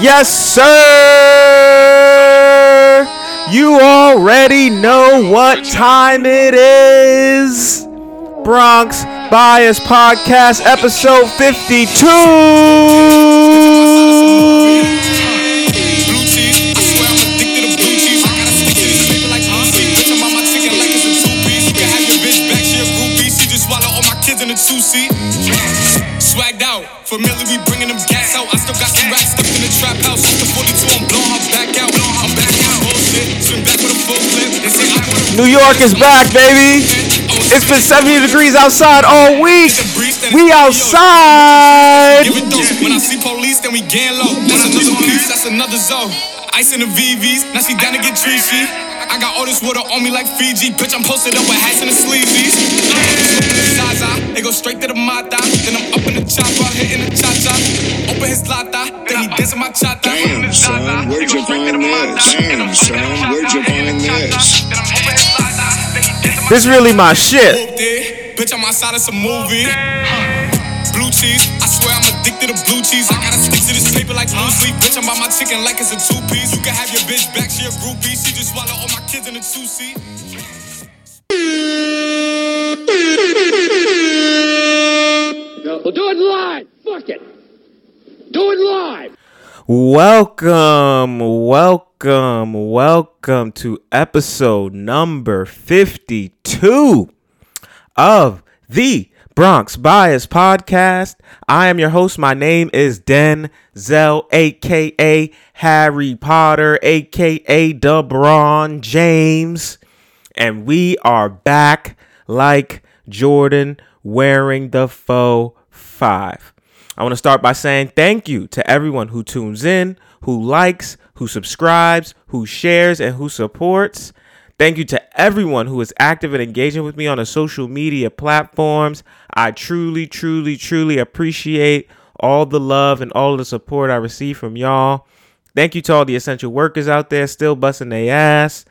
Yes, sir. You already know what time it is. Bronx Bias Podcast, episode 52. Blue cheese, I swear I'm addicted to blue cheese. I gotta stick to this paper like Lucy. Bitch, I'm on my chicken like it's a two piece. You can have your bitch back, she a groupie. She just swallow all my kids in a two seat. Swagged out, familiar, we bringing them gas out. I still got some racks stuck in the trap house. Since the 42, I'm blowing her back out. I'm back out, oh, bullshit. Swing back with a full clip. They say I'm with a New York is back, baby. Oh, it's been 70 degrees outside all week. We outside. Give it though. When I see police, then we gang low. That's another piece, that's another zone. Ice in the VVs, now she down to get treachy. I got all this water on me like Fiji. Bitch, I'm posted up with hats and the sleeveys. Zaza, they go straight to the mata. Then I'm up in the chopper, hitting the cha cha. Open his lata, then he dancing my cha cha. Damn, son, where'd you find this? Damn, son, where'd you find this? This really my shit. Bitch, I'm outside of some movie. Blue cheese, I swear I'm addicted to blue cheese. I gotta stick to this paper like blue sleep. Bitch, I'm by my chicken like it's a two piece. You can have your bitch back, she a groupie. She just swallow all my kids in a two seat. We'll do it live. Fuck it. Do it live. Welcome, welcome, welcome to episode number 52 of the Bronx Bias Podcast. I am your host. My name is Denzel, aka Harry Potter, aka DeBron James. And we are back like Jordan wearing the faux five. I want to start by saying thank you to everyone who tunes in, who likes, who subscribes, who shares, and who supports. Thank you to everyone who is active and engaging with me on the social media platforms. I truly, truly, truly appreciate all the love and all the support I receive from y'all. Thank you to all the essential workers out there still busting their ass.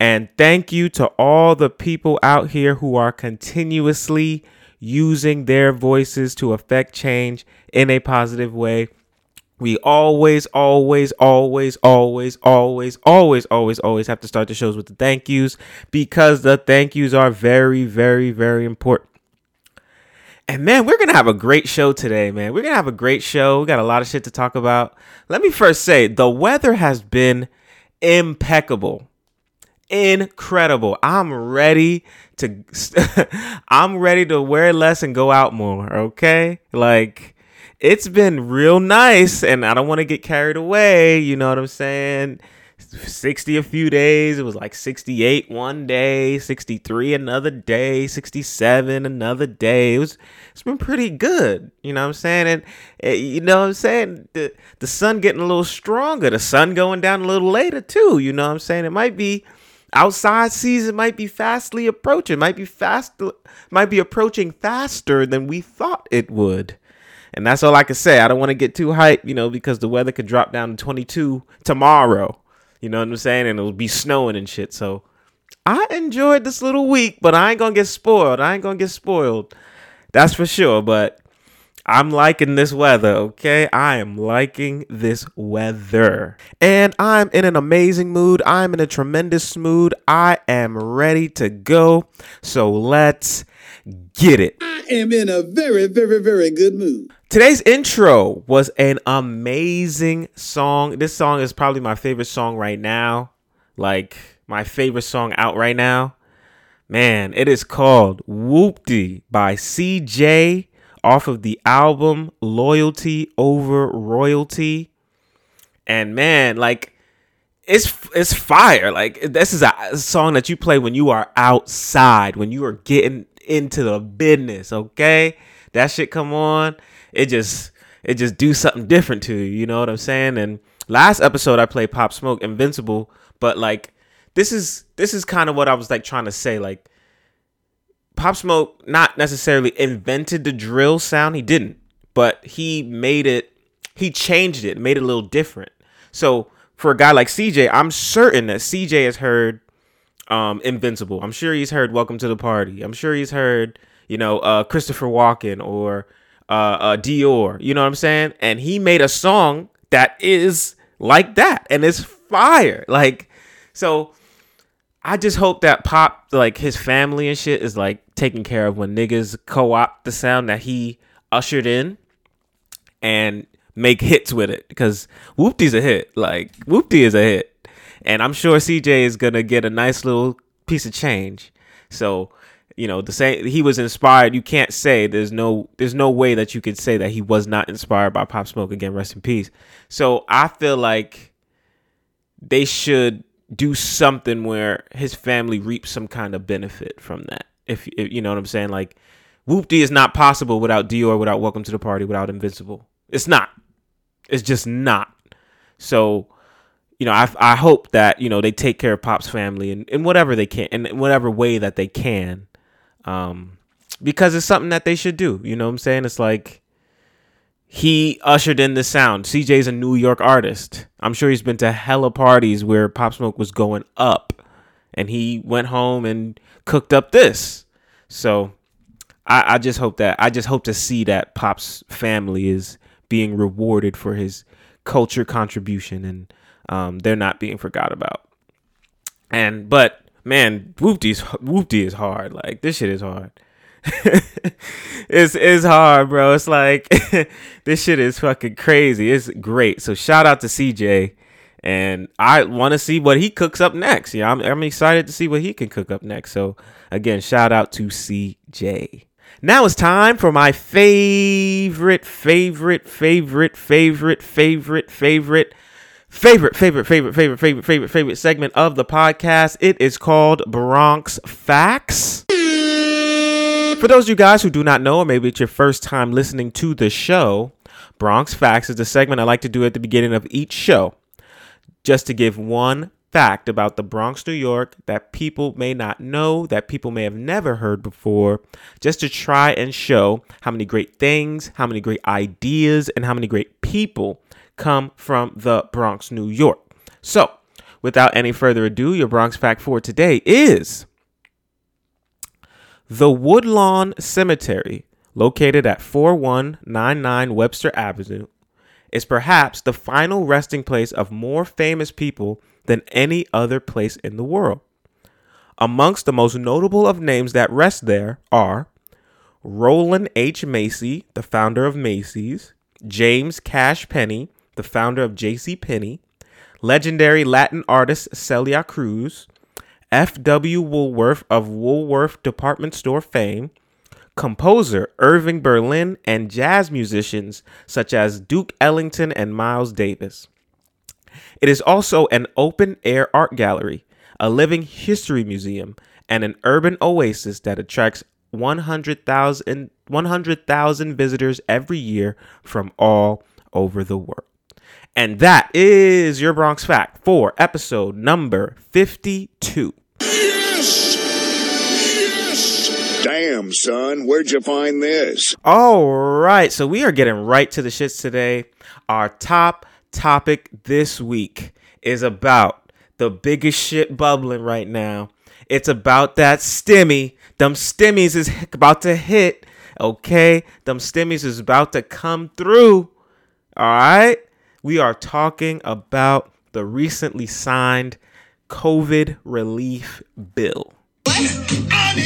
And thank you to all the people out here who are continuously using their voices to affect change in a positive way. We always, always, always, always, always, always, always, always have to start the shows with the thank yous because the thank yous are very, very, very important. And man, we're going to have a great show today, man. We're going to have a great show. We got a lot of shit to talk about. Let me first say the weather has been impeccable incredible. I'm ready to I'm ready to wear less and go out more, okay? Like it's been real nice and I don't want to get carried away, you know what I'm saying? 60 a few days, it was like 68 one day, 63 another day, 67 another day. It was it's been pretty good, you know what I'm saying? And eh, you know what I'm saying? The the sun getting a little stronger, the sun going down a little later too, you know what I'm saying? It might be outside season might be fastly approaching might be fast might be approaching faster than we thought it would. And that's all i can say. I don't want to get too hyped you know because the weather could drop down to 22 tomorrow. You know what i'm saying? And it'll be snowing and shit. So i enjoyed this little week but i ain't gonna get spoiled. I ain't gonna get spoiled. That's for sure but I'm liking this weather, okay? I am liking this weather. And I'm in an amazing mood. I'm in a tremendous mood. I am ready to go. So let's get it. I am in a very, very, very good mood. Today's intro was an amazing song. This song is probably my favorite song right now. Like, my favorite song out right now. Man, it is called Whoopty by CJ off of the album Loyalty Over Royalty. And man, like it's it's fire. Like this is a song that you play when you are outside, when you are getting into the business, okay? That shit come on, it just it just do something different to you, you know what I'm saying? And last episode I played Pop Smoke Invincible, but like this is this is kind of what I was like trying to say like Pop Smoke not necessarily invented the drill sound, he didn't, but he made it, he changed it, made it a little different. So for a guy like CJ, I'm certain that CJ has heard um, Invincible. I'm sure he's heard Welcome to the Party. I'm sure he's heard, you know, uh, Christopher Walking or uh, uh, Dior. You know what I'm saying? And he made a song that is like that and it's fire. Like so I just hope that Pop, like his family and shit, is like taken care of when niggas co-opt the sound that he ushered in and make hits with it. Because Whoopty's a hit. Like Whoopty is a hit, and I'm sure CJ is gonna get a nice little piece of change. So you know the same he was inspired you can't say there's no there's no way that you could say that he was not inspired by pop smoke again rest in peace so i feel like they should do something where his family reaps some kind of benefit from that if, if you know what i'm saying like whoopty is not possible without dior without welcome to the party without invincible it's not it's just not so you know, I, I hope that, you know, they take care of Pop's family in, in whatever they can, in whatever way that they can. Um, because it's something that they should do. You know what I'm saying? It's like he ushered in the sound. CJ's a New York artist. I'm sure he's been to hella parties where Pop Smoke was going up. And he went home and cooked up this. So I, I just hope that I just hope to see that Pop's family is being rewarded for his culture contribution and um, they're not being forgot about. And but man, Whoopty's Whoopty is hard. Like this shit is hard. It's it's hard, bro. It's like this shit is fucking crazy. It's great. So shout out to CJ, and I want to see what he cooks up next. Yeah, I'm I'm excited to see what he can cook up next. So again, shout out to CJ. Now it's time for my favorite, favorite, favorite, favorite, favorite, favorite favorite, favorite, favorite, favorite, favorite, favorite, favorite favorite, favorite segment of the podcast. It is called Bronx Facts. For those of you guys who do not know, or maybe it's your first time listening to the show, Bronx Facts is the segment I like to do at the beginning of each show, just to give one fact about the Bronx, New York that people may not know, that people may have never heard before, just to try and show how many great things, how many great ideas, and how many great people come from the Bronx, New York. So, without any further ado, your Bronx fact for today is the Woodlawn Cemetery, located at 4199 Webster Avenue, is perhaps the final resting place of more famous people than any other place in the world. Amongst the most notable of names that rest there are Rowland H. Macy, the founder of Macy's, James Cash Penney, the founder of J.C. Penney, legendary Latin artist Celia Cruz, F.W. Woolworth of Woolworth Department Store fame, composer Irving Berlin, and jazz musicians such as Duke Ellington and Miles Davis. It is also an open air art gallery, a living history museum, and an urban oasis that attracts 100,000 100, visitors every year from all over the world. And that is your Bronx Fact for episode number 52. Yes! Yes! Damn, son, where'd you find this? All right, so we are getting right to the shits today. Our top topic this week is about the biggest shit bubbling right now. It's about that stimmy. Them stimmies is about to hit. Okay, them stimmies is about to come through. All right we are talking about the recently signed COVID relief bill. I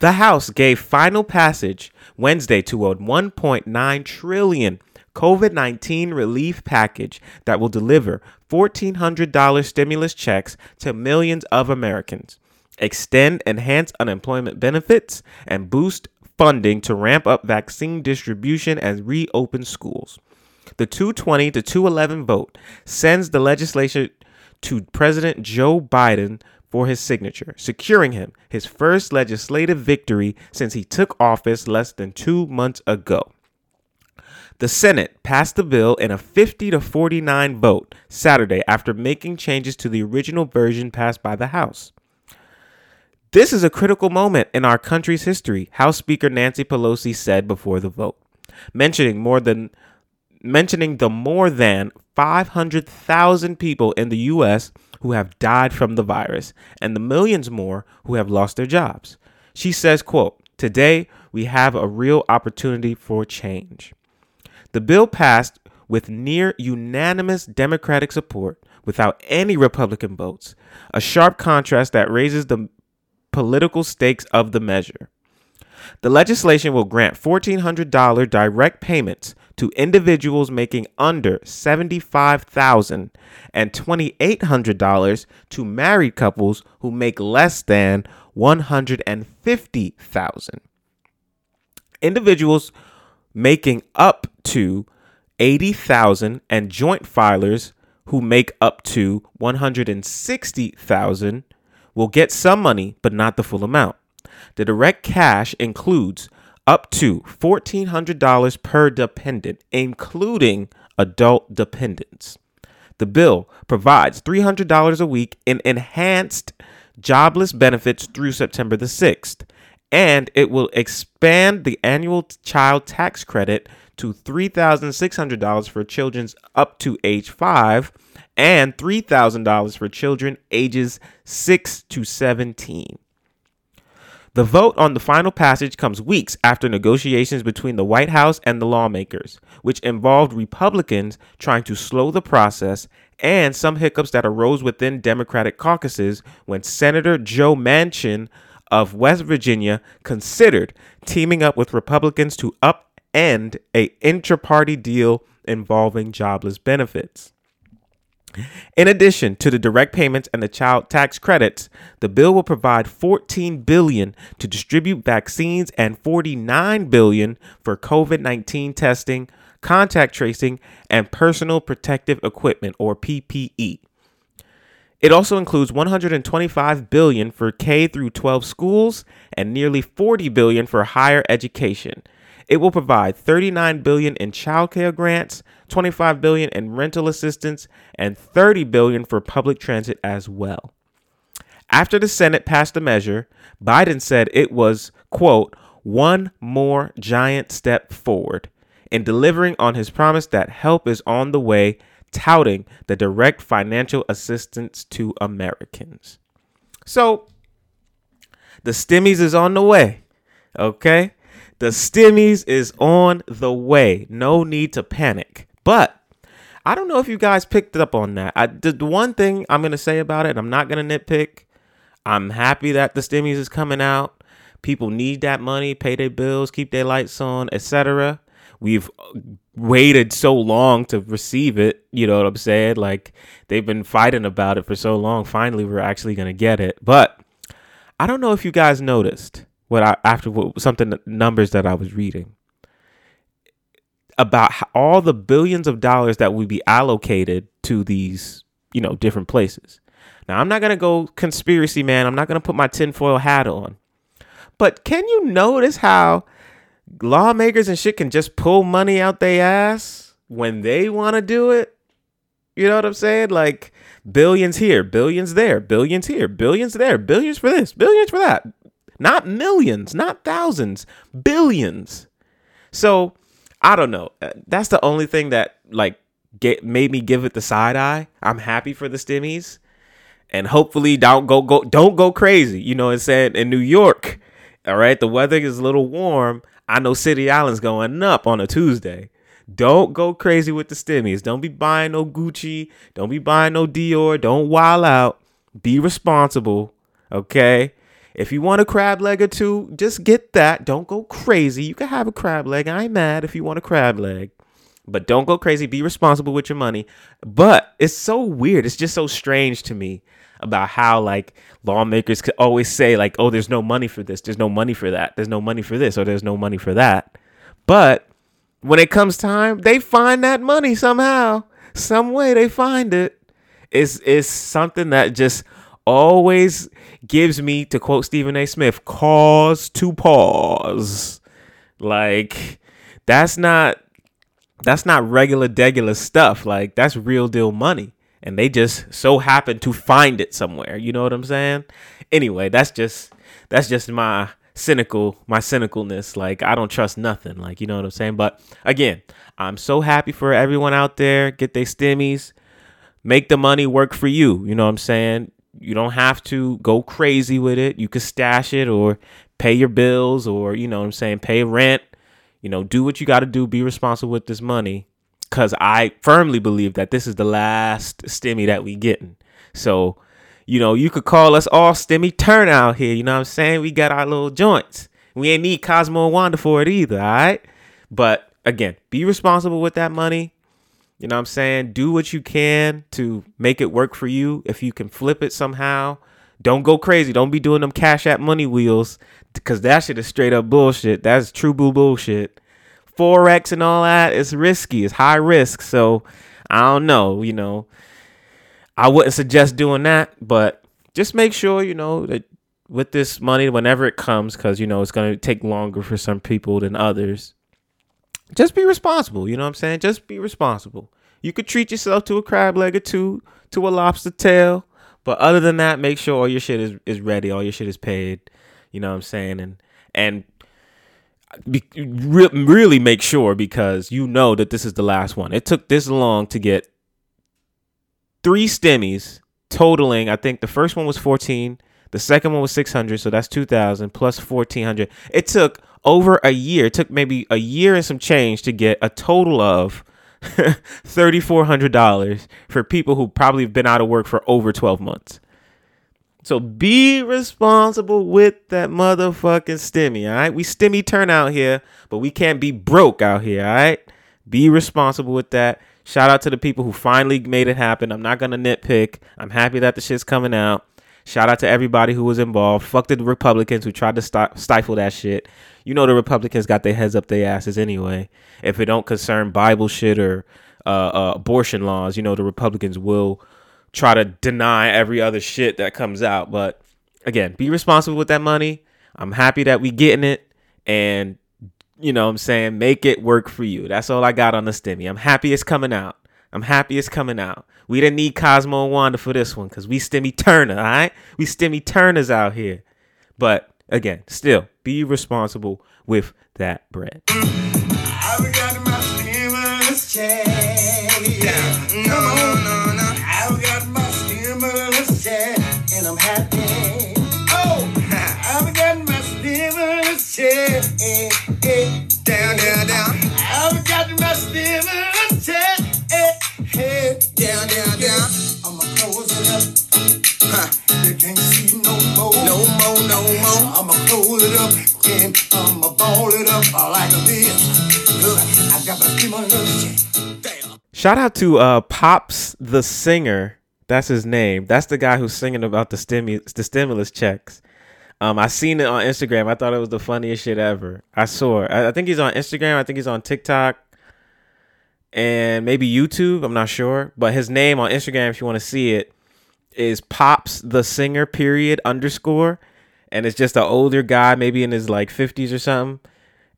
The House gave final passage Wednesday to a 1.9 trillion COVID-19 relief package that will deliver $1400 stimulus checks to millions of Americans, extend enhanced unemployment benefits, and boost funding to ramp up vaccine distribution and reopen schools. The 220 to 211 vote sends the legislation to President Joe Biden for his signature, securing him his first legislative victory since he took office less than two months ago. The Senate passed the bill in a 50 to 49 vote Saturday after making changes to the original version passed by the House. This is a critical moment in our country's history, House Speaker Nancy Pelosi said before the vote, mentioning more than mentioning the more than 500,000 people in the US who have died from the virus and the millions more who have lost their jobs. She says, quote, "Today we have a real opportunity for change." The bill passed with near unanimous Democratic support without any Republican votes, a sharp contrast that raises the political stakes of the measure. The legislation will grant $1,400 direct payments to individuals making under $75,000 and $2,800 to married couples who make less than 150,000. Individuals making up to 80,000 and joint filers who make up to 160,000 will get some money but not the full amount. The direct cash includes up to $1,400 per dependent, including adult dependents. The bill provides $300 a week in enhanced jobless benefits through September the 6th, and it will expand the annual child tax credit to $3,600 for children up to age 5 and $3,000 for children ages 6 to 17. The vote on the final passage comes weeks after negotiations between the White House and the lawmakers, which involved Republicans trying to slow the process and some hiccups that arose within Democratic caucuses when Senator Joe Manchin of West Virginia considered teaming up with Republicans to upend a intra-party deal involving jobless benefits. In addition to the direct payments and the child tax credits, the bill will provide 14 billion to distribute vaccines and 49 billion for COVID-19 testing, contact tracing, and personal protective equipment or PPE. It also includes 125 billion for K through 12 schools and nearly 40 billion for higher education. It will provide 39 billion in childcare grants, 25 billion in rental assistance, and 30 billion for public transit as well. After the Senate passed the measure, Biden said it was, quote, one more giant step forward in delivering on his promise that help is on the way, touting the direct financial assistance to Americans. So, the stimmies is on the way, okay? The stimmies is on the way. No need to panic. But I don't know if you guys picked up on that. I, the one thing I'm to say about it, I'm not to nitpick, I'm happy that the stimmies is coming out. People need that money, pay their bills, keep their lights on, etc. We've uh, waited so long to receive it. You know what I'm saying? Like they've been fighting about it for so long. Finally, we're actually to get it. But I don't know if you guys noticed what I after what, something numbers that I was reading about how, all the billions of dollars that would be allocated to these, you know, different places. Now, I'm not to go conspiracy man. I'm not to put my tinfoil hat on. But can you notice how lawmakers and shit can just pull money out their ass when they want to do it? You know what I'm saying? Like billions here, billions there, billions here, billions there, billions for this, billions for that. Not millions, not thousands, billions. So I don't know. Uh, That's the only thing that like get made me give it the side eye. I'm happy for the stimmies, and hopefully don't go go don't go crazy. You know, it's saying in New York. All right, the weather is a little warm. I know City Island's going up on a Tuesday. Don't go crazy with the stimmies. Don't be buying no Gucci. Don't be buying no Dior. Don't wild out. Be responsible. Okay. If you want a crab leg or two, just get that. Don't go crazy. You can have a crab leg. I ain't mad if you want a crab leg. But don't go crazy. Be responsible with your money. But it's so weird. It's just so strange to me about how like lawmakers could always say like, "Oh, there's no money for this. There's no money for that. There's no money for this or there's no money for that." But when it comes time, they find that money somehow. Some way they find it. It's it's something that just always gives me, to quote Stephen A. Smith, cause to pause. Like, that's not that's not regular degular stuff. Like that's real deal money. And they just so happen to find it somewhere. You know what I'm saying? Anyway, that's just that's just my cynical my cynicalness. Like I don't trust nothing. Like you know what I'm saying? But again, I'm so happy for everyone out there. Get their stimmies. Make the money work for you. You know what I'm saying? You don't have to go crazy with it. You could stash it or pay your bills or you know what I'm saying, pay rent you know, do what you got to do, be responsible with this money cuz I firmly believe that this is the last stimmy that we getting. So, you know, you could call us all stimmy turn out here, you know what I'm saying? We got our little joints. We ain't need Cosmo and Wanda for it either, all right? But again, be responsible with that money. You know what I'm saying? Do what you can to make it work for you. If you can flip it somehow, don't go crazy. Don't be doing them cash app money wheels because that shit is straight up bullshit. That's true boo bullshit. Forex and all that is risky. It's high risk. So I don't know. You know, I wouldn't suggest doing that, but just make sure you know that with this money, whenever it comes, because you know it's gonna take longer for some people than others. Just be responsible. You know what I'm saying? Just be responsible. You could treat yourself to a crab leg or two, to a lobster tail, but other than that, make sure all your shit is, is ready, all your shit is paid. You know what I'm saying? And and be, re- really make sure because you know that this is the last one. It took this long to get three stimmies totaling. I think the first one was 14, the second one was 600, so that's 2,000 plus 1,400. It took over a year. It took maybe a year and some change to get a total of $3,400 for people who probably have been out of work for over 12 months. So be responsible with that motherfucking stimmy, all right? We stimmy turn out here, but we can't be broke out here, all right? Be responsible with that. Shout out to the people who finally made it happen. I'm not gonna nitpick. I'm happy that the shit's coming out. Shout out to everybody who was involved. Fuck the Republicans who tried to st- stifle that shit. You know the Republicans got their heads up their asses anyway. If it don't concern Bible shit or uh, uh, abortion laws, you know the Republicans will try to deny every other shit that comes out. But again, be responsible with that money. I'm happy that we getting it and you know what I'm saying, make it work for you. That's all I got on the stimmy. I'm happy it's coming out. I'm happy it's coming out. We didn't need Cosmo and Wanda for this one because we stimmy Turner, all right? We stimmy Turners out here. But again, still be responsible with that bread. I got my stimulus check. Yeah. Come on, no, no. Shout out to uh, Pops the singer. That's his name. That's the guy who's singing about the stimulus the stimulus checks. Um, I seen it on Instagram. I thought it was the funniest shit ever. I saw it. I, I think he's on Instagram. I think he's on TikTok and maybe YouTube. I'm not sure, but his name on Instagram, if you want to see it, is Pops the singer. Period underscore, and it's just an older guy, maybe in his like 50s or something,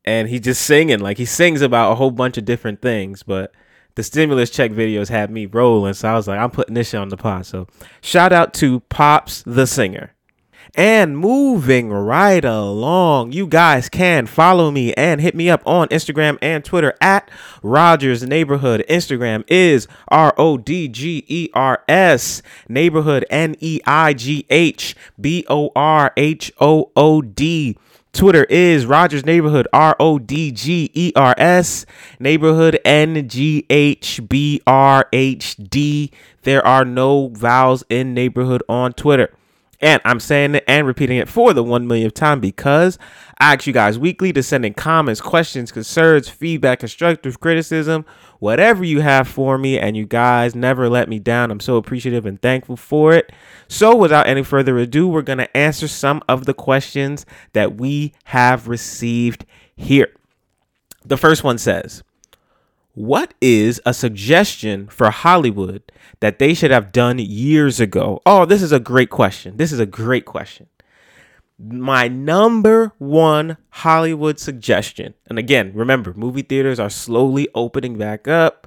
and he just singing like he sings about a whole bunch of different things, but the stimulus check videos had me rolling. So I was like, I'm putting this shit on the pod. So shout out to Pops the Singer. And moving right along, you guys can follow me and hit me up on Instagram and Twitter at Rodgers Neighborhood. Instagram is R O D G E R S Neighborhood N E I G H B O R H O O D. Twitter is Rodgers Neighborhood, R O D G E R S, Neighborhood N G H B R H D. There are no vowels in neighborhood on Twitter. And I'm saying it and repeating it for the one millionth time because I ask you guys weekly to send in comments, questions, concerns, feedback, constructive criticism, whatever you have for me. And you guys never let me down. I'm so appreciative and thankful for it. So, without any further ado, we're going to answer some of the questions that we have received here. The first one says, what is a suggestion for Hollywood that they should have done years ago? Oh, this is a great question. This is a great question. My number one Hollywood suggestion. And again, remember, movie theaters are slowly opening back up.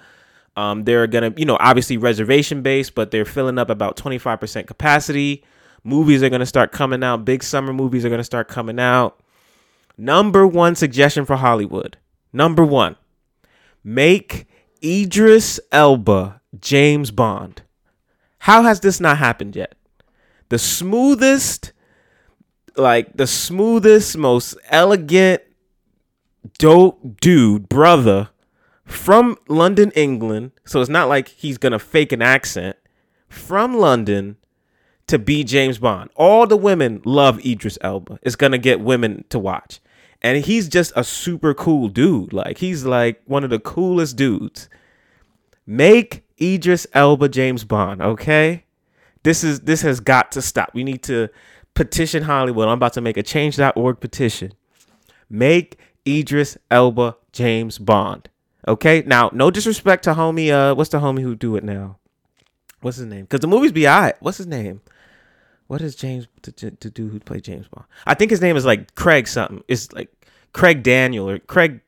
Um, they're gonna, you know, obviously reservation based, but they're filling up about 25% capacity. Movies are gonna start coming out. Big summer movies are gonna start coming out. Number one suggestion for Hollywood. Number one, make Idris Elba James Bond. How has this not happened yet? The smoothest, like the smoothest, most elegant, dope dude, brother from London, England. So it's not like he's gonna fake an accent from London to be James Bond. All the women love Idris Elba. It's gonna get women to watch. And he's just a super cool dude. Like he's like one of the coolest dudes. Make Idris Elba James Bond, okay? This is this has got to stop. We need to petition Hollywood. I'm about to make a change.org petition. Make Idris Elba James Bond. Okay? Now, no disrespect to homie uh what's the homie who do it now? What's his name? Cuz the movies be alright. What's his name? What is James to, to, do who play James Bond? I think his name is like Craig something. It's like Craig Daniel or Craig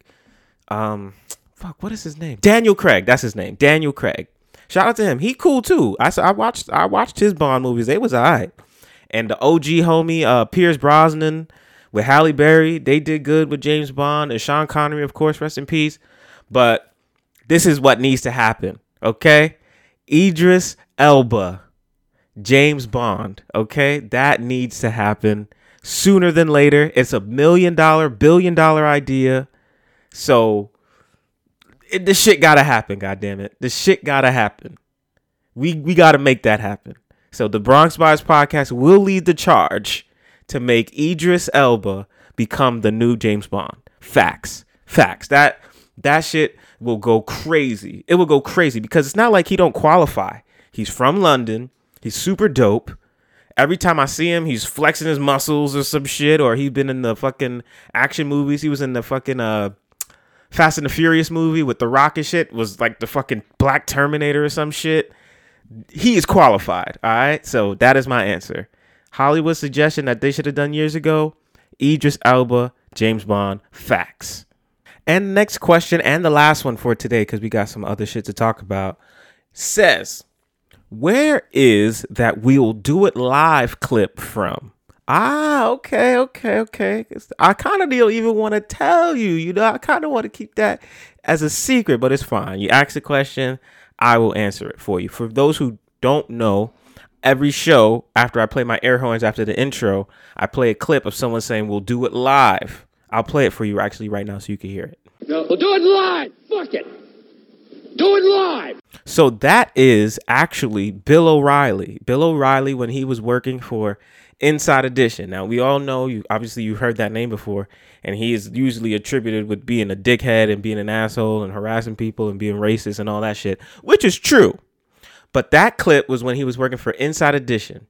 um fuck, what is his name? Daniel Craig. That's his name. Daniel Craig. Shout out to him. He cool too. I I watched I watched his Bond movies. They was alright. And the OG homie uh Pierce Brosnan with Halle Berry, they did good with James Bond and Sean Connery, of course, rest in peace. But this is what needs to happen. Okay? Idris Elba, James Bond. Okay? That needs to happen sooner than later. It's a million dollar, billion dollar idea. So it, this shit gotta happen, God damn it. This shit gotta happen. We we gotta make that happen. So the Bronx Bias podcast will lead the charge to make Idris Elba become the new James Bond. Facts. Facts. That that shit will go crazy. It will go crazy because it's not like he don't qualify. He's from London. He's super dope. Every time I see him, he's flexing his muscles or some shit, or he's been in the fucking action movies. He was in the fucking uh Fast and the Furious movie with the Rock and shit. Was like the fucking Black Terminator or some shit. He is qualified. All right. So that is my answer. Hollywood suggestion that they should have done years ago. Idris Elba, James Bond, facts. And next question and the last one for today, because we got some other shit to talk about, says, Where is that We'll Do It Live clip from? Ah, okay, okay, okay. I kind of don't even want to tell you. You know, I kind of want to keep that as a secret, but it's fine. You ask the question, I will answer it for you. For those who don't know, every show after I play my air horns after the intro, I play a clip of someone saying, "We'll do it live." I'll play it for you actually right now so you can hear it. No, we'll do it live. Fuck it. Do it live. So that is actually Bill O'Reilly. Bill O'Reilly when he was working for Inside Edition. Now we all know you obviously you've heard that name before, and he is usually attributed with being a dickhead and being an asshole and harassing people and being racist and all that shit, which is true. But that clip was when he was working for Inside Edition.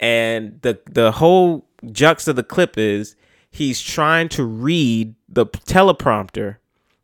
And the the whole jux of the clip is he's trying to read the teleprompter,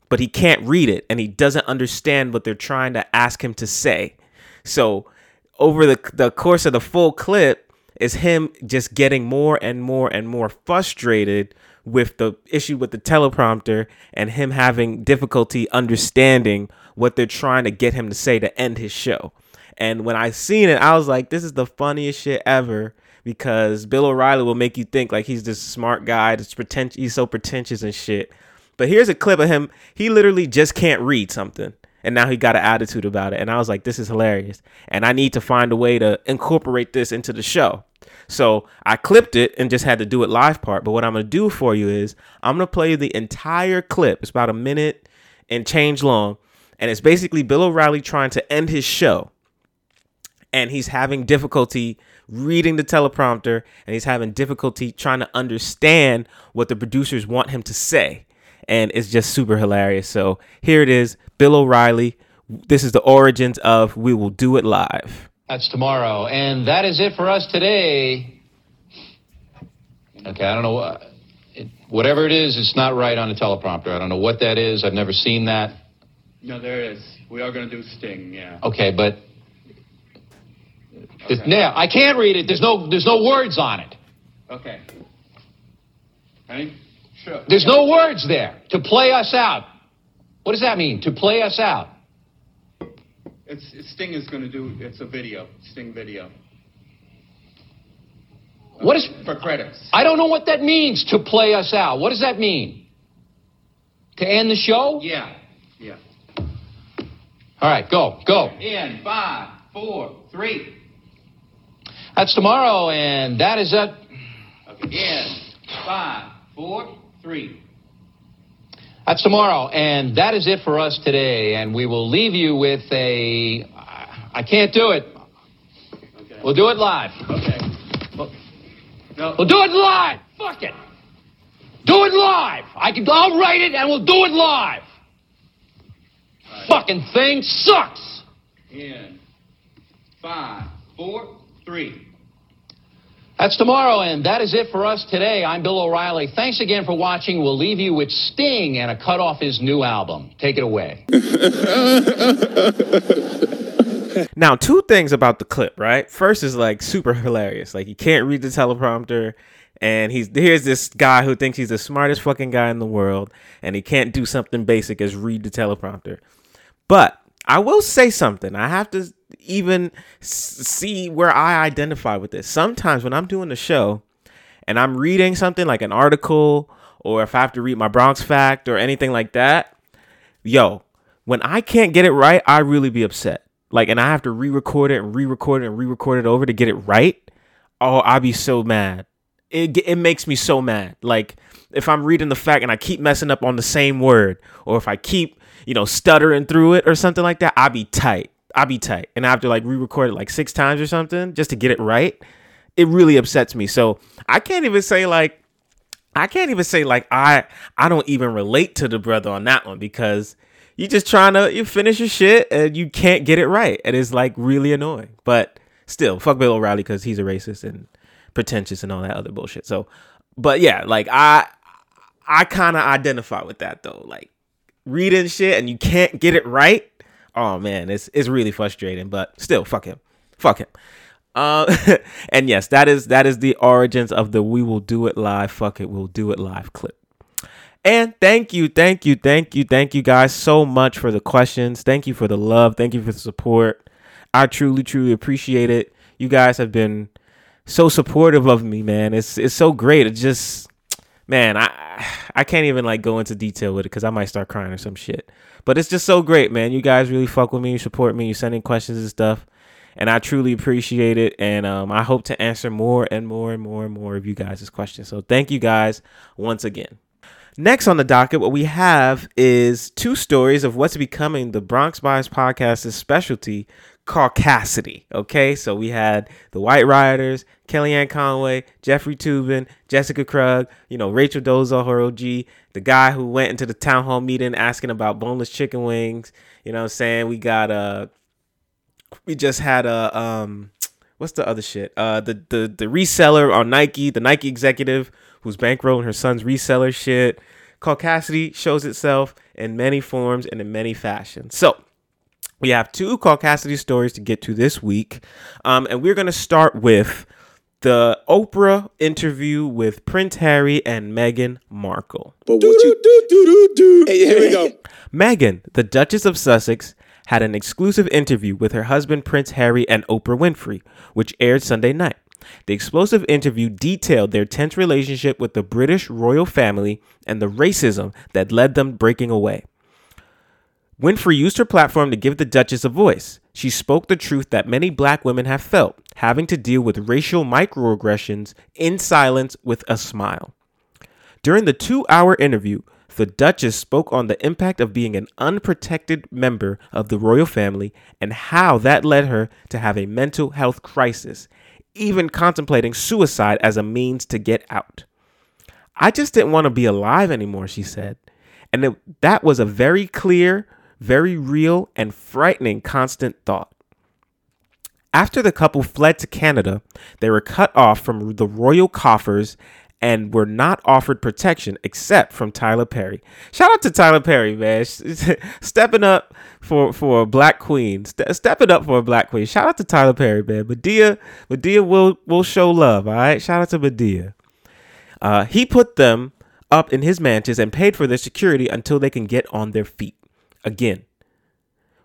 but he can't read it and he doesn't understand what they're trying to ask him to say. So over the the course of the full clip is him just getting more and more and more frustrated with the issue with the teleprompter and him having difficulty understanding what they're trying to get him to say to end his show. And when I seen it, I was like, this is the funniest shit ever because Bill O'Reilly will make you think like he's this smart guy, that's pretentious, he's so pretentious and shit. But here's a clip of him. He literally just can't read something. And now he got an attitude about it. And I was like, this is hilarious. And I need to find a way to incorporate this into the show. So I clipped it and just had to do it live part. But what I'm to do for you is I'm to play the entire clip. It's about a minute and change long. And it's basically Bill O'Reilly trying to end his show and he's having difficulty reading the teleprompter and he's having difficulty trying to understand what the producers want him to say and it's just super hilarious so here it is bill o'reilly this is the origins of we will do it live That's tomorrow. And that is it for us today. Okay, I don't know. what- It, whatever it is, it's not right on the teleprompter. I don't know what that is. I've never seen that. No, there is. We are going to do Sting, yeah. Okay, but. It, yeah, I can't read it. There's no, there's no words on it. Okay. Hey? Sure. There's no words there. To play us out. What does that mean? To play us out. It's, it's Sting is going to do. It's a video. Sting video. What is. For credits. I don't know what that means, to play us out. What does that mean? To end the show? Yeah. Yeah. All right, go, go. In five, four, three. That's tomorrow, and that is it. Okay. In five, four, three. That's tomorrow, and that is it for us today. And we will leave you with a. I can't do it. Okay. We'll do it live. Okay. No. We'll do it live. Fuck it. Do it live. I can. I'll write it, and we'll do it live. Fucking thing sucks. In five, four, three. That's tomorrow, and that is it for us today. I'm Bill O'Reilly. Thanks again for watching. We'll leave you with Sting and a cut off his new album. Take it away. Now, two things about the clip, right? First is like super hilarious. Like he can't read the teleprompter, and he's here's this guy who thinks he's the smartest fucking guy in the world, and he can't do something basic as read the teleprompter. But I will say something. I have to even see where I identify with this. Sometimes when I'm doing the show and I'm reading something like an article, or if I have to read my Bronx fact or anything like that, yo, when I can't get it right, I really be upset. Like, and I have to re-record it and re-record it and re-record it over to get it right. Oh, I be so mad. It it makes me so mad. Like, if I'm reading the fact and I keep messing up on the same word, or if I keep you know stuttering through it or something like that, I be tight. I be tight, and I have to like re-record it like six times or something just to get it right. It really upsets me. So I can't even say like I can't even say like I I don't even relate to the brother on that one because you just trying to you finish your shit and you can't get it right. And it's like really annoying. But still, fuck Bill O'Reilly because he's a racist and pretentious and all that other bullshit. So but yeah, like I I kind of identify with that though. Like reading shit and you can't get it right. Oh man, it's it's really frustrating. But still, fuck him. Fuck him. Uh, and yes, that is that is the origins of the "We Will Do It Live." Fuck it, we'll do it live clip. And thank you, thank you, thank you, thank you guys so much for the questions. Thank you for the love. Thank you for the support. I truly, truly appreciate it. You guys have been so supportive of me, man. It's it's so great. It just man, I I can't even like go into detail with it because I might start crying or some shit. But it's just so great, man. You guys really fuck with me, you support me, you sending questions and stuff. And I truly appreciate it. And um, I hope to answer more and more and more and more of you guys' questions. So thank you guys once again. Next on the docket, what we have is two stories of what's becoming the Bronx Bias podcast's specialty, caucasity. Okay, so we had the White Rioters, Kellyanne Conway, Jeffrey Toobin, Jessica Krug, you know, Rachel Dolezal, OG, the guy who went into the town hall meeting asking about boneless chicken wings. You know what I'm saying? We got uh we just had a um what's the other shit? Uh the the the reseller on Nike, the Nike executive who's bankrolling her son's reseller shit. Caucasity shows itself in many forms and in many fashions. So we have two Caucasity stories to get to this week. Um, and we're gonna start with the Oprah interview with Prince Harry and Meghan Markle. But what you Hey, here we go. Meghan, the Duchess of Sussex, had an exclusive interview with her husband Prince Harry and Oprah Winfrey, which aired Sunday night. The explosive interview detailed their tense relationship with the British royal family and the racism that led them breaking away. Winfrey used her platform to give the Duchess a voice. She spoke the truth that many black women have felt, having to deal with racial microaggressions in silence with a smile. During the two hour interview, the Duchess spoke on the impact of being an unprotected member of the royal family and how that led her to have a mental health crisis, even contemplating suicide as a means to get out. I just didn't want to be alive anymore, she said. And it, that was a very clear, very real, and frightening constant thought. After the couple fled to Canada, they were cut off from the royal coffers and were not offered protection except from Tyler Perry. Shout out to Tyler Perry, man. Stepping up for, for a black queen. Ste- stepping up for a black queen. Shout out to Tyler Perry, man. Madea, Madea will will show love, all right? Shout out to Madea. Uh, he put them up in his mansions and paid for their security until they can get on their feet. Again,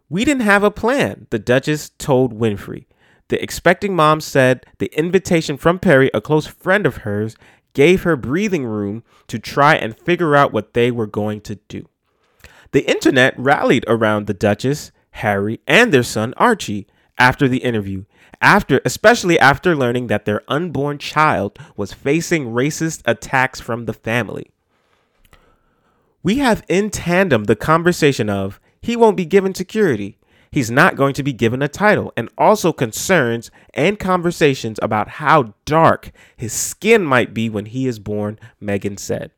we didn't have a plan, the Duchess told Winfrey. The expecting mom said the invitation from Perry, a close friend of hers, gave her breathing room to try and figure out what they were going to do. The internet rallied around the Duchess, Harry, and their son Archie after the interview, after especially after learning that their unborn child was facing racist attacks from the family. We have in tandem the conversation of he won't be given security. He's not going to be given a title, and also concerns and conversations about how dark his skin might be when he is born, Meghan said.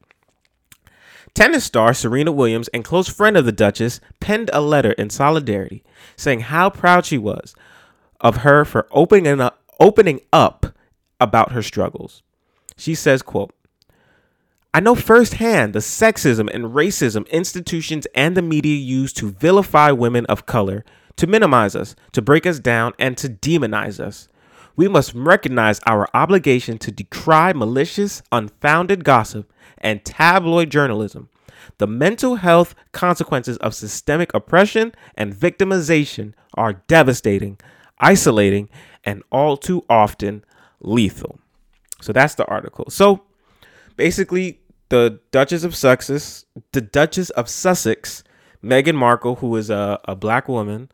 Tennis star Serena Williams and close friend of the Duchess penned a letter in solidarity saying how proud she was of her for opening up, opening up about her struggles. She says, quote, I know firsthand the sexism and racism institutions and the media use to vilify women of color, to minimize us, to break us down, and to demonize us. We must recognize our obligation to decry malicious, unfounded gossip and tabloid journalism. The mental health consequences of systemic oppression and victimization are devastating, isolating, and all too often lethal. So that's the article. So basically, the Duchess of Sussex, the Duchess of Sussex, Meghan Markle, who is a, a black woman,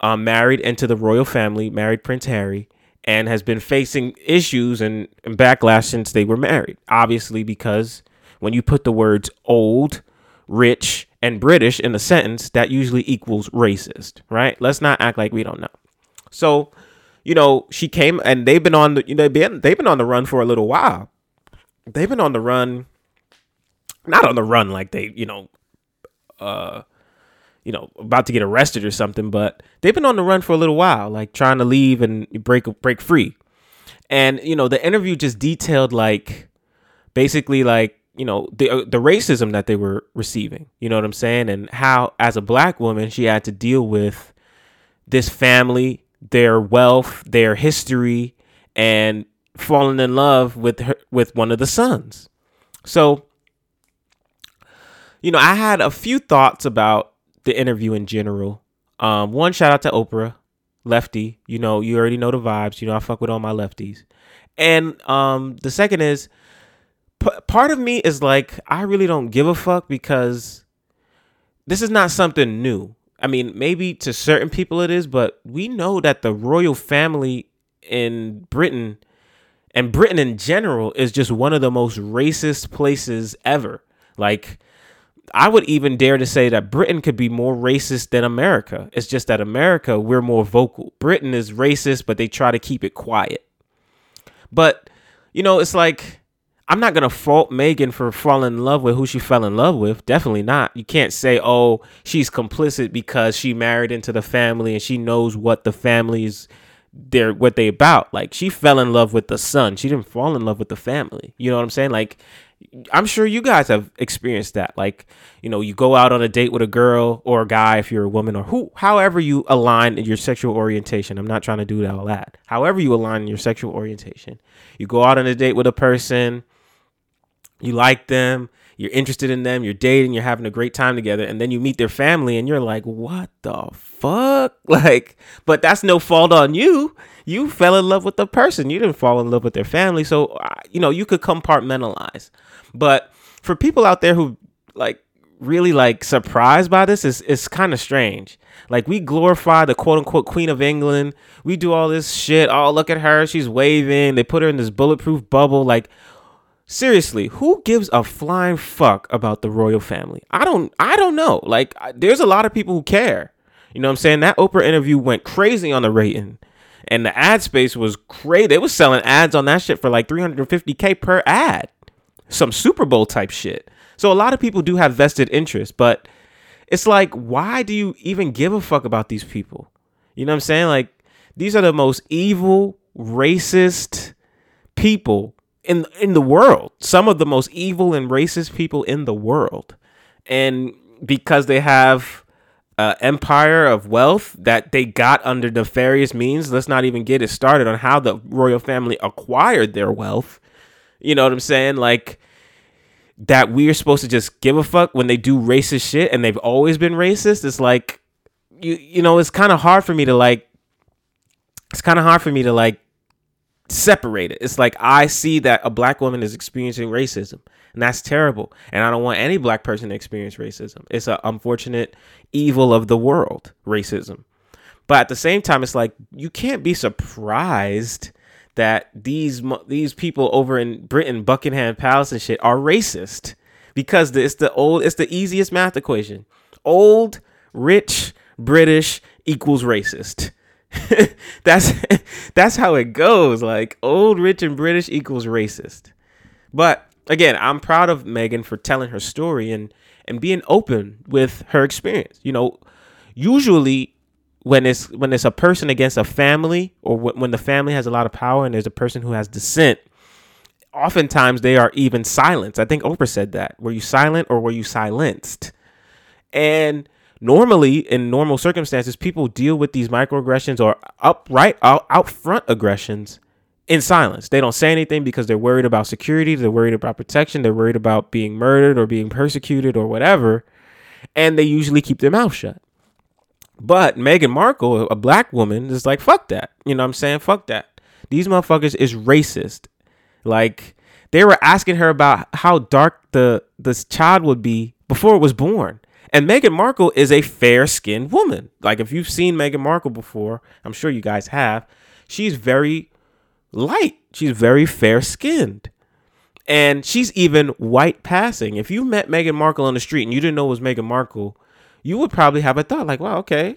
uh, married into the royal family, married Prince Harry, and has been facing issues and, and backlash since they were married. Obviously, because when you put the words old, rich, and British in a sentence, that usually equals racist, right? Let's not act like we don't know. So, you know, she came and they've been on the you know they've been they've been on the run for a little while. They've been on the run not on the run like they, you know, uh you know, about to get arrested or something, but they've been on the run for a little while, like trying to leave and break break free. And you know, the interview just detailed like basically like, you know, the uh, the racism that they were receiving. You know what I'm saying? And how as a black woman, she had to deal with this family, their wealth, their history and falling in love with her with one of the sons. So you know, I had a few thoughts about the interview in general. Um, one shout out to Oprah, lefty. You know, you already know the vibes. You know, I fuck with all my lefties. And um, the second is, p- part of me is like, I really don't give a fuck because this is not something new. I mean, maybe to certain people it is, but we know that the royal family in Britain and Britain in general is just one of the most racist places ever. Like, I would even dare to say that Britain could be more racist than America. It's just that America, we're more vocal. Britain is racist, but they try to keep it quiet. But, you know, it's like, I'm not to fault Meghan for falling in love with who she fell in love with. Definitely not. You can't say, oh, she's complicit because she married into the family and she knows what the family's they're what they about. Like she fell in love with the son. She didn't fall in love with the family. You know what I'm saying? Like I'm sure you guys have experienced that. Like, you know, you go out on a date with a girl or a guy if you're a woman or who however you align in your sexual orientation. I'm not trying to do all that. However you align in your sexual orientation. You go out on a date with a person, you like them, you're interested in them, you're dating, you're having a great time together, and then you meet their family and you're like, "What the fuck?" Like, but that's no fault on you. You fell in love with the person. You didn't fall in love with their family. So, you know, you could compartmentalize. But for people out there who like really like surprised by this, it's, it's kind of strange. Like we glorify the quote unquote Queen of England. We do all this shit. Oh, look at her. She's waving. They put her in this bulletproof bubble. Like, seriously, who gives a flying fuck about the royal family? I don't I don't know. Like there's a lot of people who care. You know what I'm saying? That Oprah interview went crazy on the rating. And the ad space was crazy. They was selling ads on that shit for like 350k per ad some Super Bowl type shit. So a lot of people do have vested interest, but it's like, why do you even give a fuck about these people? You know what I'm saying? Like, these are the most evil, racist people in in the world. Some of the most evil and racist people in the world, and because they have uh, empire of wealth that they got under nefarious means. Let's not even get it started on how the royal family acquired their wealth. You know what I'm saying? Like that we're supposed to just give a fuck when they do racist shit and they've always been racist. It's like you you know, it's kind of hard for me to like it's kind of hard for me to like separate it. It's like I see that a black woman is experiencing racism, and that's terrible. And I don't want any black person to experience racism. It's an unfortunate evil of the world, racism. But at the same time, it's like you can't be surprised that these these people over in Britain, Buckingham Palace and shit, are racist because it's the old, it's the easiest math equation: old, rich, British equals racist. that's that's how it goes. Like old, rich, and British equals racist. But again, I'm proud of Meghan for telling her story and and being open with her experience. You know, usually when it's when it's a person against a family or wh- when the family has a lot of power and there's a person who has dissent, oftentimes they are even silenced. I think Oprah said that. Were you silent or were you silenced? And normally in normal circumstances people deal with these microaggressions or upright out, out front aggressions in silence they don't say anything because they're worried about security they're worried about protection they're worried about being murdered or being persecuted or whatever and they usually keep their mouth shut but Meghan Markle, a black woman, is like, fuck that. You know what I'm saying? Fuck that. These motherfuckers is racist. Like, they were asking her about how dark the this child would be before it was born. And Meghan Markle is a fair skinned woman. Like, if you've seen Meghan Markle before, I'm sure you guys have, she's very light. She's very fair skinned. And she's even white passing. If you met Meghan Markle on the street and you didn't know it was Meghan Markle, you would probably have a thought like, wow, okay,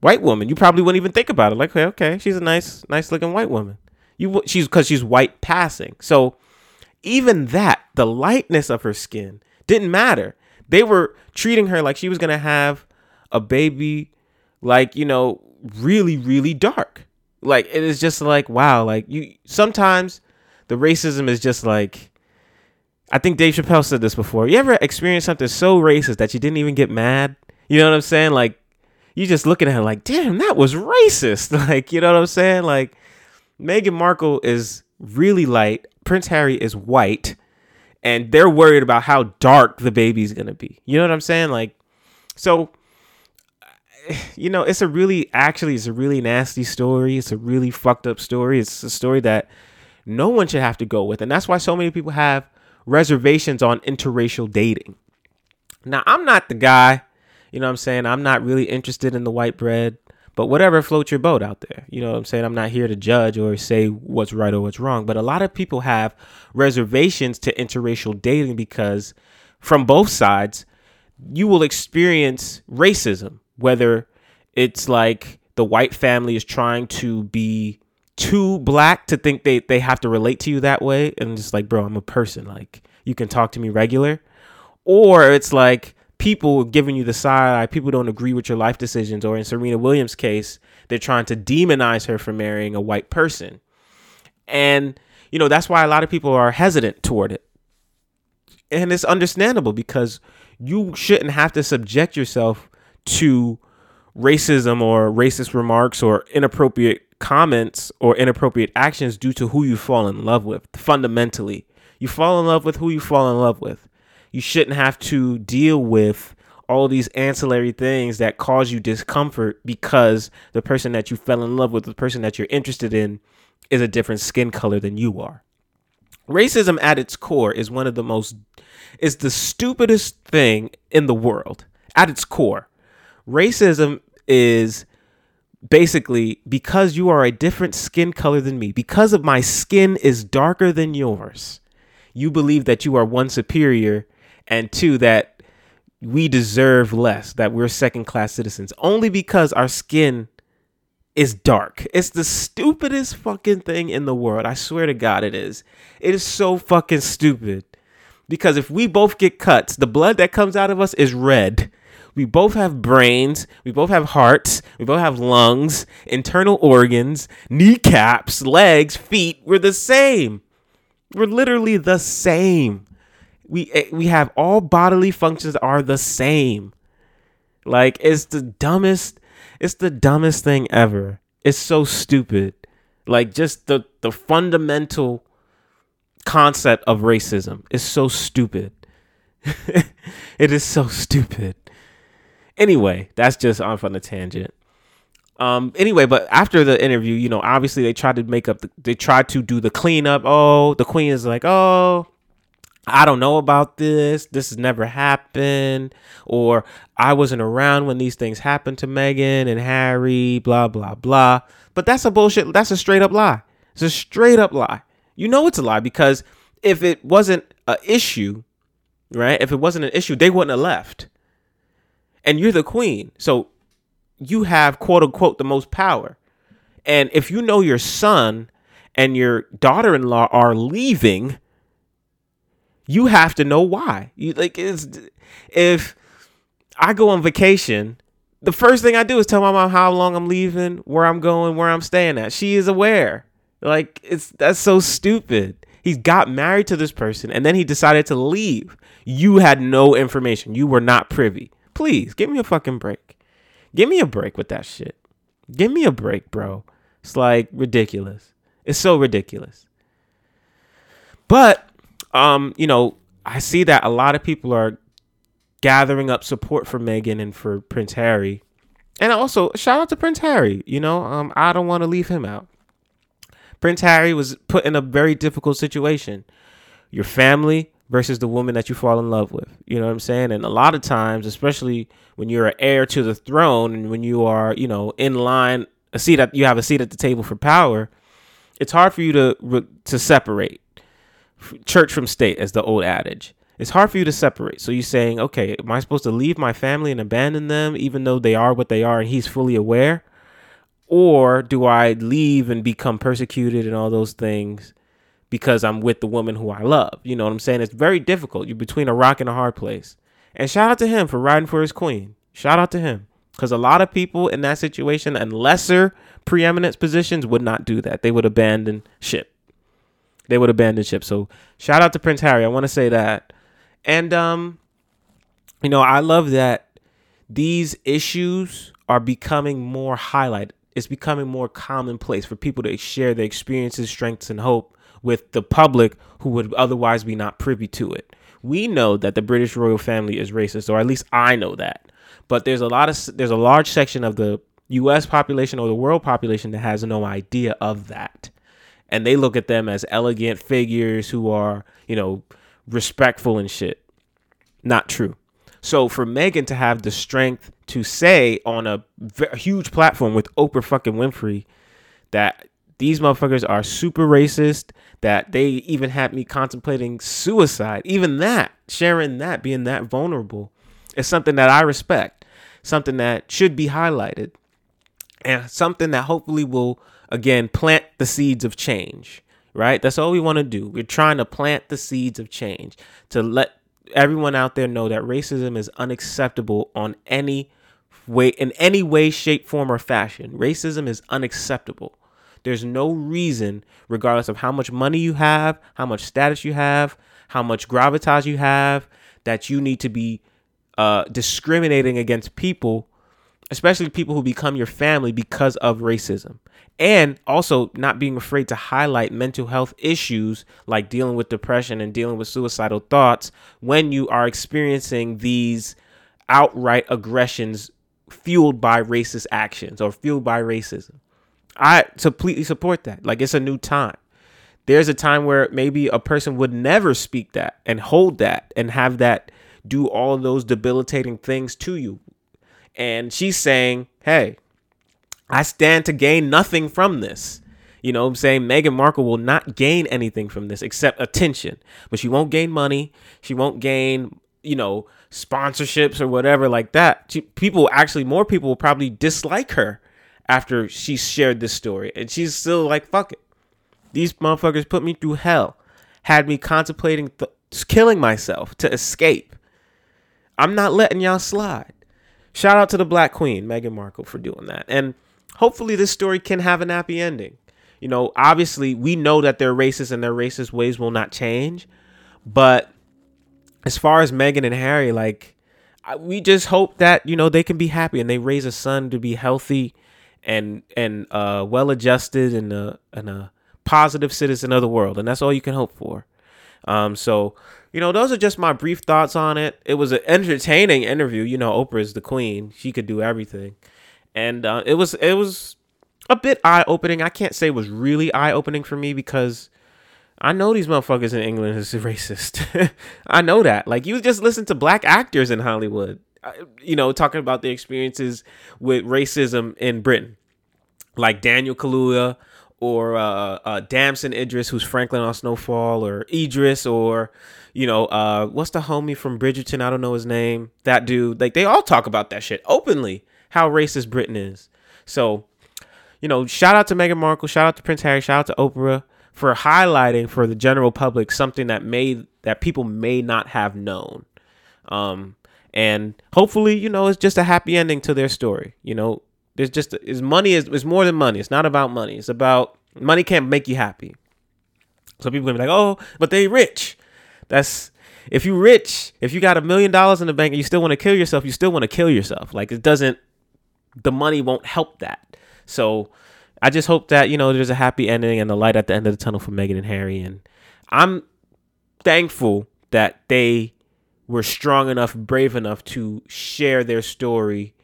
white woman. You probably wouldn't even think about it. Like, okay, okay, she's a nice, nice looking white woman. You, she's because she's white passing. So even that, the lightness of her skin didn't matter. They were treating her like she was gonna have a baby, like you know, really, really dark. Like it is just like wow. Like you sometimes the racism is just like I think Dave Chappelle said this before. You ever experience something so racist that you didn't even get mad? You know what I'm saying? Like you just looking at her like, damn, that was racist. Like, you know what I'm saying? Like Meghan Markle is really light. Prince Harry is white. And they're worried about how dark the baby's gonna be. You know what I'm saying? Like, so you know, it's a really actually it's a really nasty story. It's a really fucked up story. It's a story that no one should have to go with. And that's why so many people have reservations on interracial dating. Now, I'm not the guy, you know what I'm saying? I'm not really interested in the white bread, but whatever floats your boat out there. You know what I'm saying? I'm not here to judge or say what's right or what's wrong, but a lot of people have reservations to interracial dating because from both sides, you will experience racism, whether it's like the white family is trying to be too black to think they, they have to relate to you that way and just like bro i'm a person like you can talk to me regular or it's like people giving you the side eye people don't agree with your life decisions or in serena williams case they're trying to demonize her for marrying a white person. And you know that's why a lot of people are hesitant toward it. And it's understandable because you shouldn't have to subject yourself to racism or racist remarks or inappropriate comments or inappropriate actions due to who you fall in love with fundamentally. You fall in love with who you fall in love with you shouldn't have to deal with all these ancillary things that cause you discomfort because the person that you fell in love with the person that you're interested in is a different skin color than you are. Racism at its core is one of the most is the stupidest thing in the world. At its core. Racism is basically because you are a different skin color than me because of my skin is darker than yours you believe that you are one superior and two that we deserve less that we're second class citizens only because our skin is dark. It's the stupidest fucking thing in the world. I swear to God, it is. It is so fucking stupid. Because if we both get cuts, the blood that comes out of us is red. We both have brains. We both have hearts. We both have lungs, internal organs, kneecaps, legs, feet. We're the same. We're literally the same. We eh, we have all bodily functions are the same. Like it's the dumbest it's the dumbest thing ever. It's so stupid. Like just the the fundamental concept of racism is so stupid. it is so stupid. Anyway, that's just off on a tangent. Um. Anyway, but after the interview, you know, obviously they tried to make up. The, they tried to do the cleanup. Oh, the queen is like, oh, I don't know about this. This has never happened. Or I wasn't around when these things happened to Meghan and Harry, blah, blah, blah. But that's a bullshit. That's a straight up lie. It's a straight up lie. You know it's a lie because if it wasn't an issue, right? If it wasn't an issue, they wouldn't have left. And you're the queen. So you have quote unquote the most power. And if you know your son and your daughter in law are leaving, you have to know why. You like it's if I go on vacation, the first thing I do is tell my mom how long I'm leaving, where I'm going, where I'm staying at. She is aware. Like it's that's so stupid. He's got married to this person and then he decided to leave. You had no information. You were not privy. Please give me a fucking break. Give me a break with that shit. Give me a break, bro. It's like ridiculous. It's so ridiculous. But um, you know, I see that a lot of people are gathering up support for Meghan and for Prince Harry. And also, shout out to Prince Harry. You know, um, I don't want to leave him out. Prince Harry was put in a very difficult situation. Your family versus the woman that you fall in love with. You know what I'm saying? And a lot of times, especially when you're an heir to the throne and when you are, you know, in line, a seat at you have a seat at the table for power, it's hard for you to to separate church from state, as the old adage. It's hard for you to separate. So you're saying, okay, am I supposed to leave my family and abandon them, even though they are what they are and he's fully aware? Or do I leave and become persecuted and all those things because I'm with the woman who I love? You know what I'm saying? It's very difficult. You're between a rock and a hard place. And shout out to him for riding for his queen. Shout out to him. Because a lot of people in that situation and lesser preeminence positions would not do that. They would abandon ship they would abandon ship. So shout out to Prince Harry. I want to say that. And um, you know, I love that these issues are becoming more highlighted. It's becoming more commonplace for people to share their experiences, strengths, and hope with the public who would otherwise be not privy to it. We know that the British royal family is racist, or at least I know that. But there's a lot of there's a large section of the U.S. population or the world population that has no idea of that and they look at them as elegant figures who are, you know, respectful and shit. Not true. So for Meghan to have the strength to say on a, huge platform with Oprah fucking Winfrey that these motherfuckers are super racist, that they even had me contemplating suicide, even that, sharing that, being that vulnerable, is something that I respect, something that should be highlighted, and something that hopefully will again, plant the seeds of change, right? That's all we want to do. We're trying to plant the seeds of change to let everyone out there know that racism is unacceptable on any way, in any way, shape, form, or fashion. Racism is unacceptable. There's no reason, regardless of how much money you have, how much status you have, how much gravitas you have, that you need to be uh, discriminating against people, especially people who become your family because of racism and also not being afraid to highlight mental health issues like dealing with depression and dealing with suicidal thoughts when you are experiencing these outright aggressions fueled by racist actions or fueled by racism. I completely support that. Like it's a new time. There's a time where maybe a person would never speak that and hold that and have that do all those debilitating things to you. And she's saying, hey, I stand to gain nothing from this. You know I'm saying? Meghan Markle will not gain anything from this except attention. But she won't gain money. She won't gain, you know, sponsorships or whatever like that. She, people actually, more people will probably dislike her after she shared this story. And she's still like, fuck it. These motherfuckers put me through hell, had me contemplating th- killing myself to escape. I'm not letting y'all slide. Shout out to the Black Queen, Meghan Markle, for doing that. And hopefully this story can have an happy ending. You know, obviously we know that they're racist and their racist ways will not change, but as far as Meghan and Harry, like we just hope that you know they can be happy and they raise a son to be healthy and and uh, well adjusted and a and a positive citizen of the world, and that's all you can hope for. Um, so you know, those are just my brief thoughts on it. It was an entertaining interview. You know, Oprah is the queen; she could do everything, and uh, it was it was a bit eye opening. I can't say it was really eye opening for me because I know these motherfuckers in England is racist. I know that. Like you just listen to black actors in Hollywood, uh, you know, talking about their experiences with racism in Britain, like Daniel Kaluuya or uh, uh, Damson Idris, who's Franklin on Snowfall, or Idris, or you know, uh, what's the homie from Bridgerton? I don't know his name. That dude. Like they all talk about that shit openly. How racist Britain is. So, you know, shout out to Meghan Markle, shout out to Prince Harry, shout out to Oprah for highlighting for the general public something that may that people may not have known. Um, and hopefully, you know, it's just a happy ending to their story. You know, there's just is money is, is more than money. It's not about money. It's about money can't make you happy. So people gonna be like, oh, but they rich. That's if you rich, if you got a million dollars in the bank and you still want to kill yourself, you still want to kill yourself. Like it doesn't the money won't help that. So I just hope that, you know, there's a happy ending and the light at the end of the tunnel for Meghan and Harry. And I'm thankful that they were strong enough, brave enough to share their story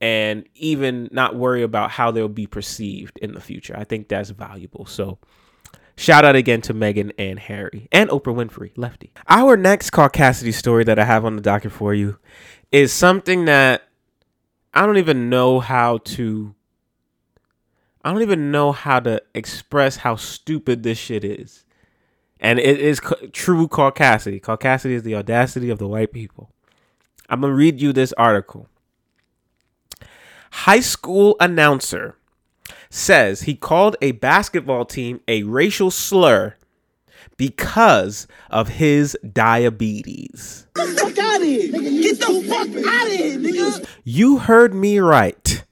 and even not worry about how they'll be perceived in the future. I think that's valuable. So shout out again to Meghan and Harry and Oprah Winfrey, Lefty. Our next Caucasity story that I have on the docket for you is something that I don't even know how to I don't even know how to express how stupid this shit is. And it is c- true caucasity. Caucasity is the audacity of the white people. I'm going to read you this article. High school announcer says he called a basketball team a racial slur because of his diabetes. Get the fuck out of here! Get the fuck out of here, nigga! You heard me right.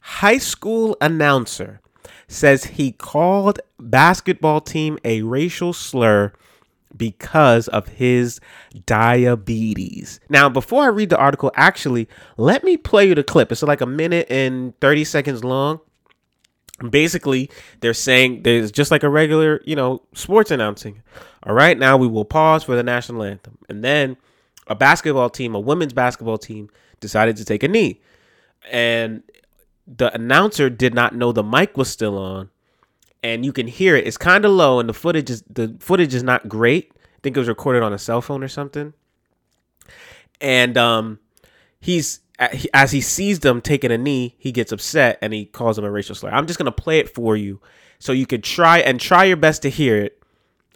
High school announcer says he called basketball team a racial slur because of his diabetes. Now, before I read the article, actually, let me play you the clip. It's like a minute and 30 seconds long. Basically, they're saying there's just like a regular, you know, sports announcing. All right, now we will pause for the national anthem. And then a basketball team, a women's basketball team, decided to take a knee. And the announcer did not know the mic was still on and you can hear it. It's kind of low, and the footage is the footage is not great. I think it was recorded on a cell phone or something. And um, he's as he sees them taking a knee, he gets upset and he calls them a racial slur. I'm just gonna play it for you so you could try and try your best to hear it.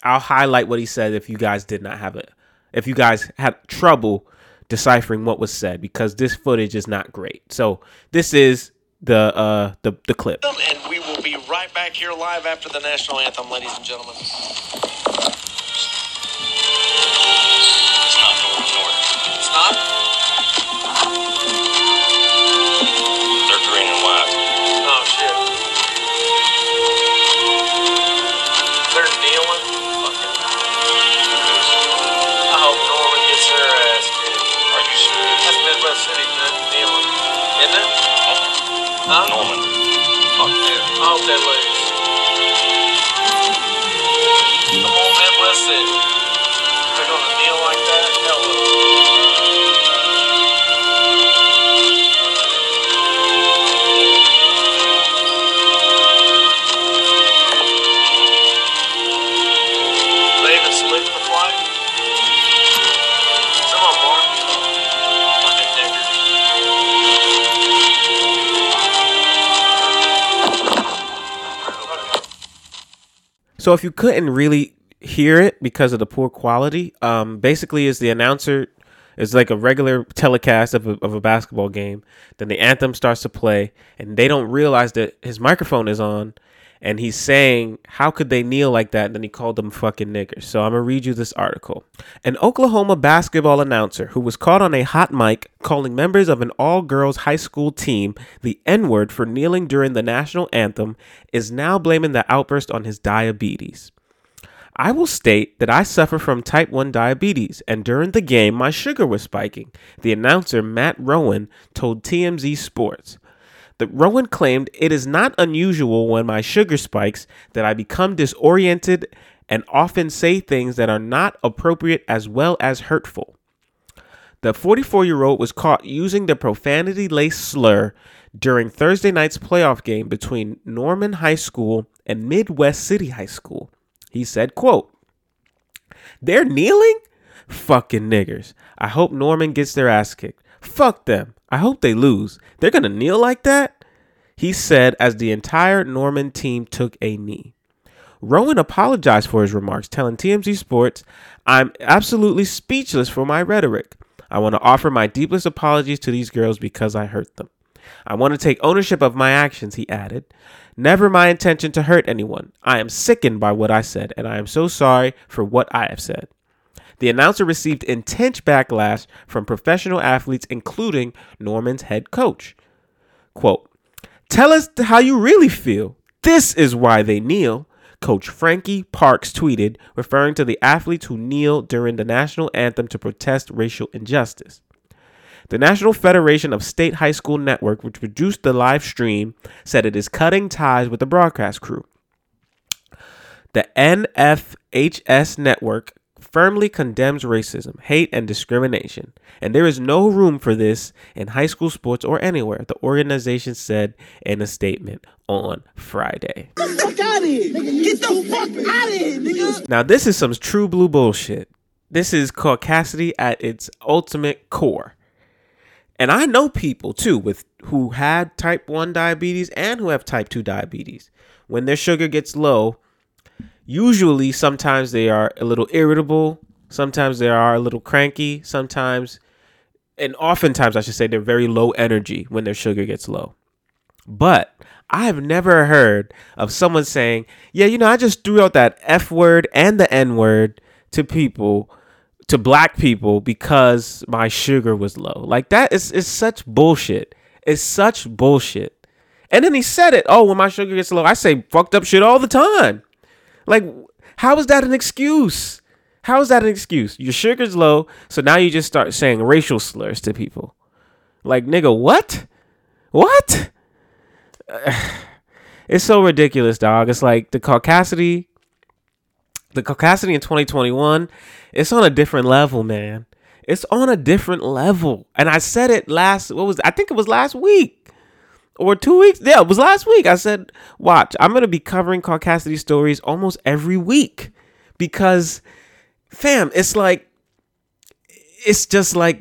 I'll highlight what he said if you guys did not have it. If you guys had trouble deciphering what was said because this footage is not great. So this is the uh the the clip. And we will be right back here live after the national anthem, ladies and gentlemen. It's not north, north. It's not? Huh? Norman. Fuck. I hope they lose. Come on, Midwest City. They're gonna kneel like that? Hell So if you couldn't really hear it because of the poor quality, um, basically is the announcer is like a regular telecast of a, of a basketball game. Then the anthem starts to play, and they don't realize that his microphone is on, and he's saying, "How could they kneel like that?" And then he called them fucking niggers. So I'm gonna read you this article. An Oklahoma basketball announcer who was caught on a hot mic calling members of an all-girls high school team the N-word for kneeling during the national anthem is now blaming the outburst on his diabetes. I will state that I suffer from type 1 diabetes, and during the game, my sugar was spiking, the announcer Matt Rowan told TMZ Sports. The Rowan claimed it is not unusual when my sugar spikes that I become disoriented and often say things that are not appropriate as well as hurtful. The 44 year old was caught using the profanity laced slur during Thursday night's playoff game between Norman High School and Midwest City High School. He said, quote, They're kneeling? Fucking niggers. I hope Norman gets their ass kicked. Fuck them. I hope they lose. They're gonna kneel like that? He said as the entire Norman team took a knee. Rowan apologized for his remarks, telling TMZ Sports, I'm absolutely speechless for my rhetoric. I want to offer my deepest apologies to these girls because I hurt them. I want to take ownership of my actions, he added. Never my intention to hurt anyone. I am sickened by what I said, and I am so sorry for what I have said. The announcer received intense backlash from professional athletes, including Norman's head coach. Quote, Tell us how you really feel. This is why they kneel. Coach Frankie Parks tweeted, referring to the athletes who kneel during the national anthem to protest racial injustice. The National Federation of State High School Network, which produced the live stream, said it is cutting ties with the broadcast crew. The NFHS network firmly condemns racism, hate, and discrimination, and there is no room for this in high school sports or anywhere, the organization said in a statement on Friday. Get the fuck out of here! Get the fuck out of here, nigga! Now, this is some true blue bullshit. This is caucasity at its ultimate core. And I know people too with who had type 1 diabetes and who have type 2 diabetes. When their sugar gets low, usually sometimes they are a little irritable, sometimes they are a little cranky, sometimes and oftentimes I should say they're very low energy when their sugar gets low. But I have never heard of someone saying, "Yeah, you know, I just threw out that F word and the N word to people to black people because my sugar was low." Like that is is such bullshit. It's such bullshit. And then he said it, "Oh, when my sugar gets low, I say fucked up shit all the time." Like, how is that an excuse? How is that an excuse? Your sugar's low, so now you just start saying racial slurs to people. Like, nigga, what? What? It's so ridiculous, dog. It's like the caucasity, the caucasity in 2021, it's on a different level, man. It's on a different level. And I said it last, what was, I think it was last week or two weeks. Yeah, it was last week. I said, watch, I'm to be covering caucasity stories almost every week because, fam, it's like, it's just like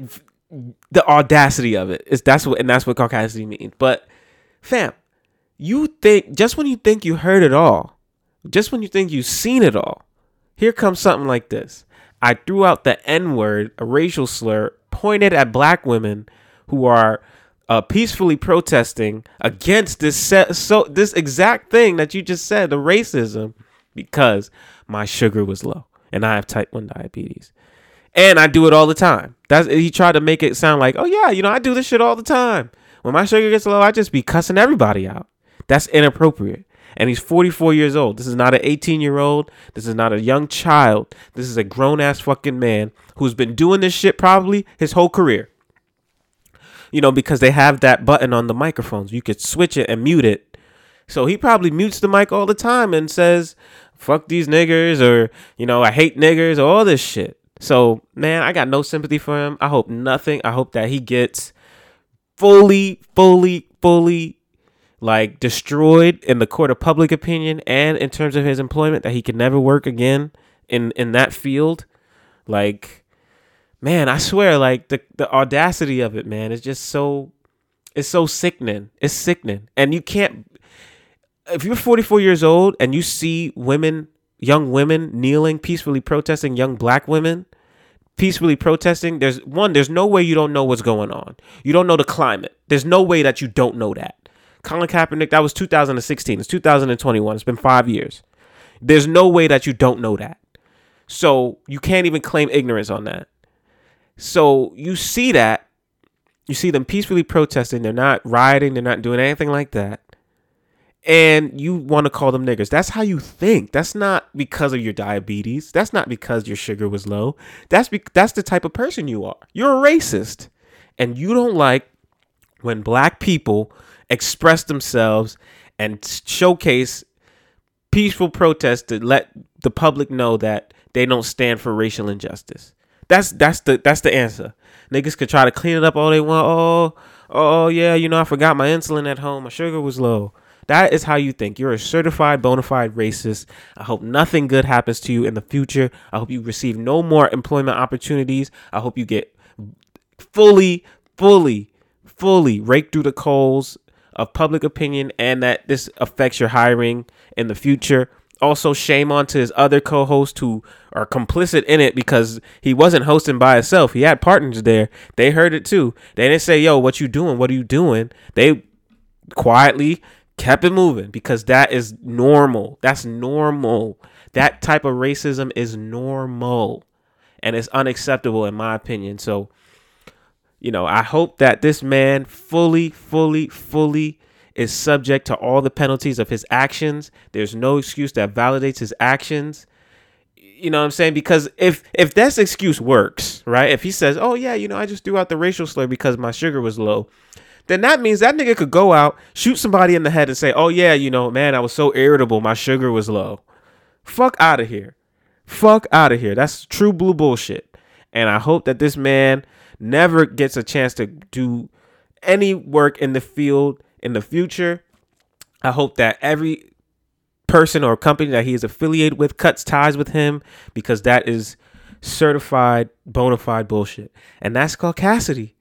the audacity of it. It's that's what, and that's what caucasity means. But, fam, you think, just when you think you heard it all, just when you think you've seen it all, here comes something like this. I threw out the N word, a racial slur, pointed at black women who are uh, peacefully protesting against this set, so this exact thing that you just said, the racism, because my sugar was low and I have type one diabetes, and I do it all the time. That's he tried to make it sound like, oh yeah, you know, I do this shit all the time. When my sugar gets low, I just be cussing everybody out. That's inappropriate. And he's 44 years old. This is not an 18 year old. This is not a young child. This is a grown ass fucking man who's been doing this shit probably his whole career you know, because they have that button on the microphones. You could switch it and mute it. So he probably mutes the mic all the time and says, fuck these niggers or, you know, I hate niggers or all this shit. So, man, I got no sympathy for him. I hope nothing. I hope that he gets fully, fully, fully like destroyed in the court of public opinion and in terms of his employment that he can never work again in in that field. Like man, I swear, like the the audacity of it, man, is just so it's so sickening. It's sickening, and you can't. If you're 44 years old and you see women, young women kneeling peacefully protesting, young black women peacefully protesting, there's one, there's no way you don't know what's going on. You don't know the climate. There's no way that you don't know that. Colin Kaepernick, that was 2016. It's 2021. It's been five years. There's no way that you don't know that. So you can't even claim ignorance on that. So you see that. You see them peacefully protesting. They're not rioting. They're not doing anything like that. And you want to call them niggers. That's how you think. That's not because of your diabetes. That's not because your sugar was low. That's be- that's the type of person you are. You're a racist. And you don't like when black people express themselves and showcase peaceful protests to let the public know that they don't stand for racial injustice. That's that's the that's the answer. Niggas could try to clean it up all they want. Oh, oh yeah, you know I forgot my insulin at home. My sugar was low. That is how you think. You're a certified bona fide racist. I hope nothing good happens to you in the future. I hope you receive no more employment opportunities. I hope you get fully, fully, fully raked through the coals of public opinion and that this affects your hiring in the future. Also, shame on to his other co hosts who are complicit in it because he wasn't hosting by himself. He had partners there. They heard it too. They didn't say, Yo, what you doing? What are you doing? They quietly kept it moving because that is normal. That's normal. That type of racism is normal and it's unacceptable in my opinion. So, you know, I hope that this man fully, fully, fully is subject to all the penalties of his actions. There's no excuse that validates his actions. You know what I'm saying? Because if if this excuse works, right? If he says, "Oh yeah, you know, I just threw out the racial slur because my sugar was low," then that means that nigga could go out, shoot somebody in the head, and say, "Oh yeah, you know, man, I was so irritable, my sugar was low." Fuck out of here. Fuck out of here. That's true blue bullshit. And I hope that this man never gets a chance to do any work in the field in the future. I hope that every person or company that he is affiliated with cuts ties with him because that is certified bona fide bullshit. And that's called caucasity.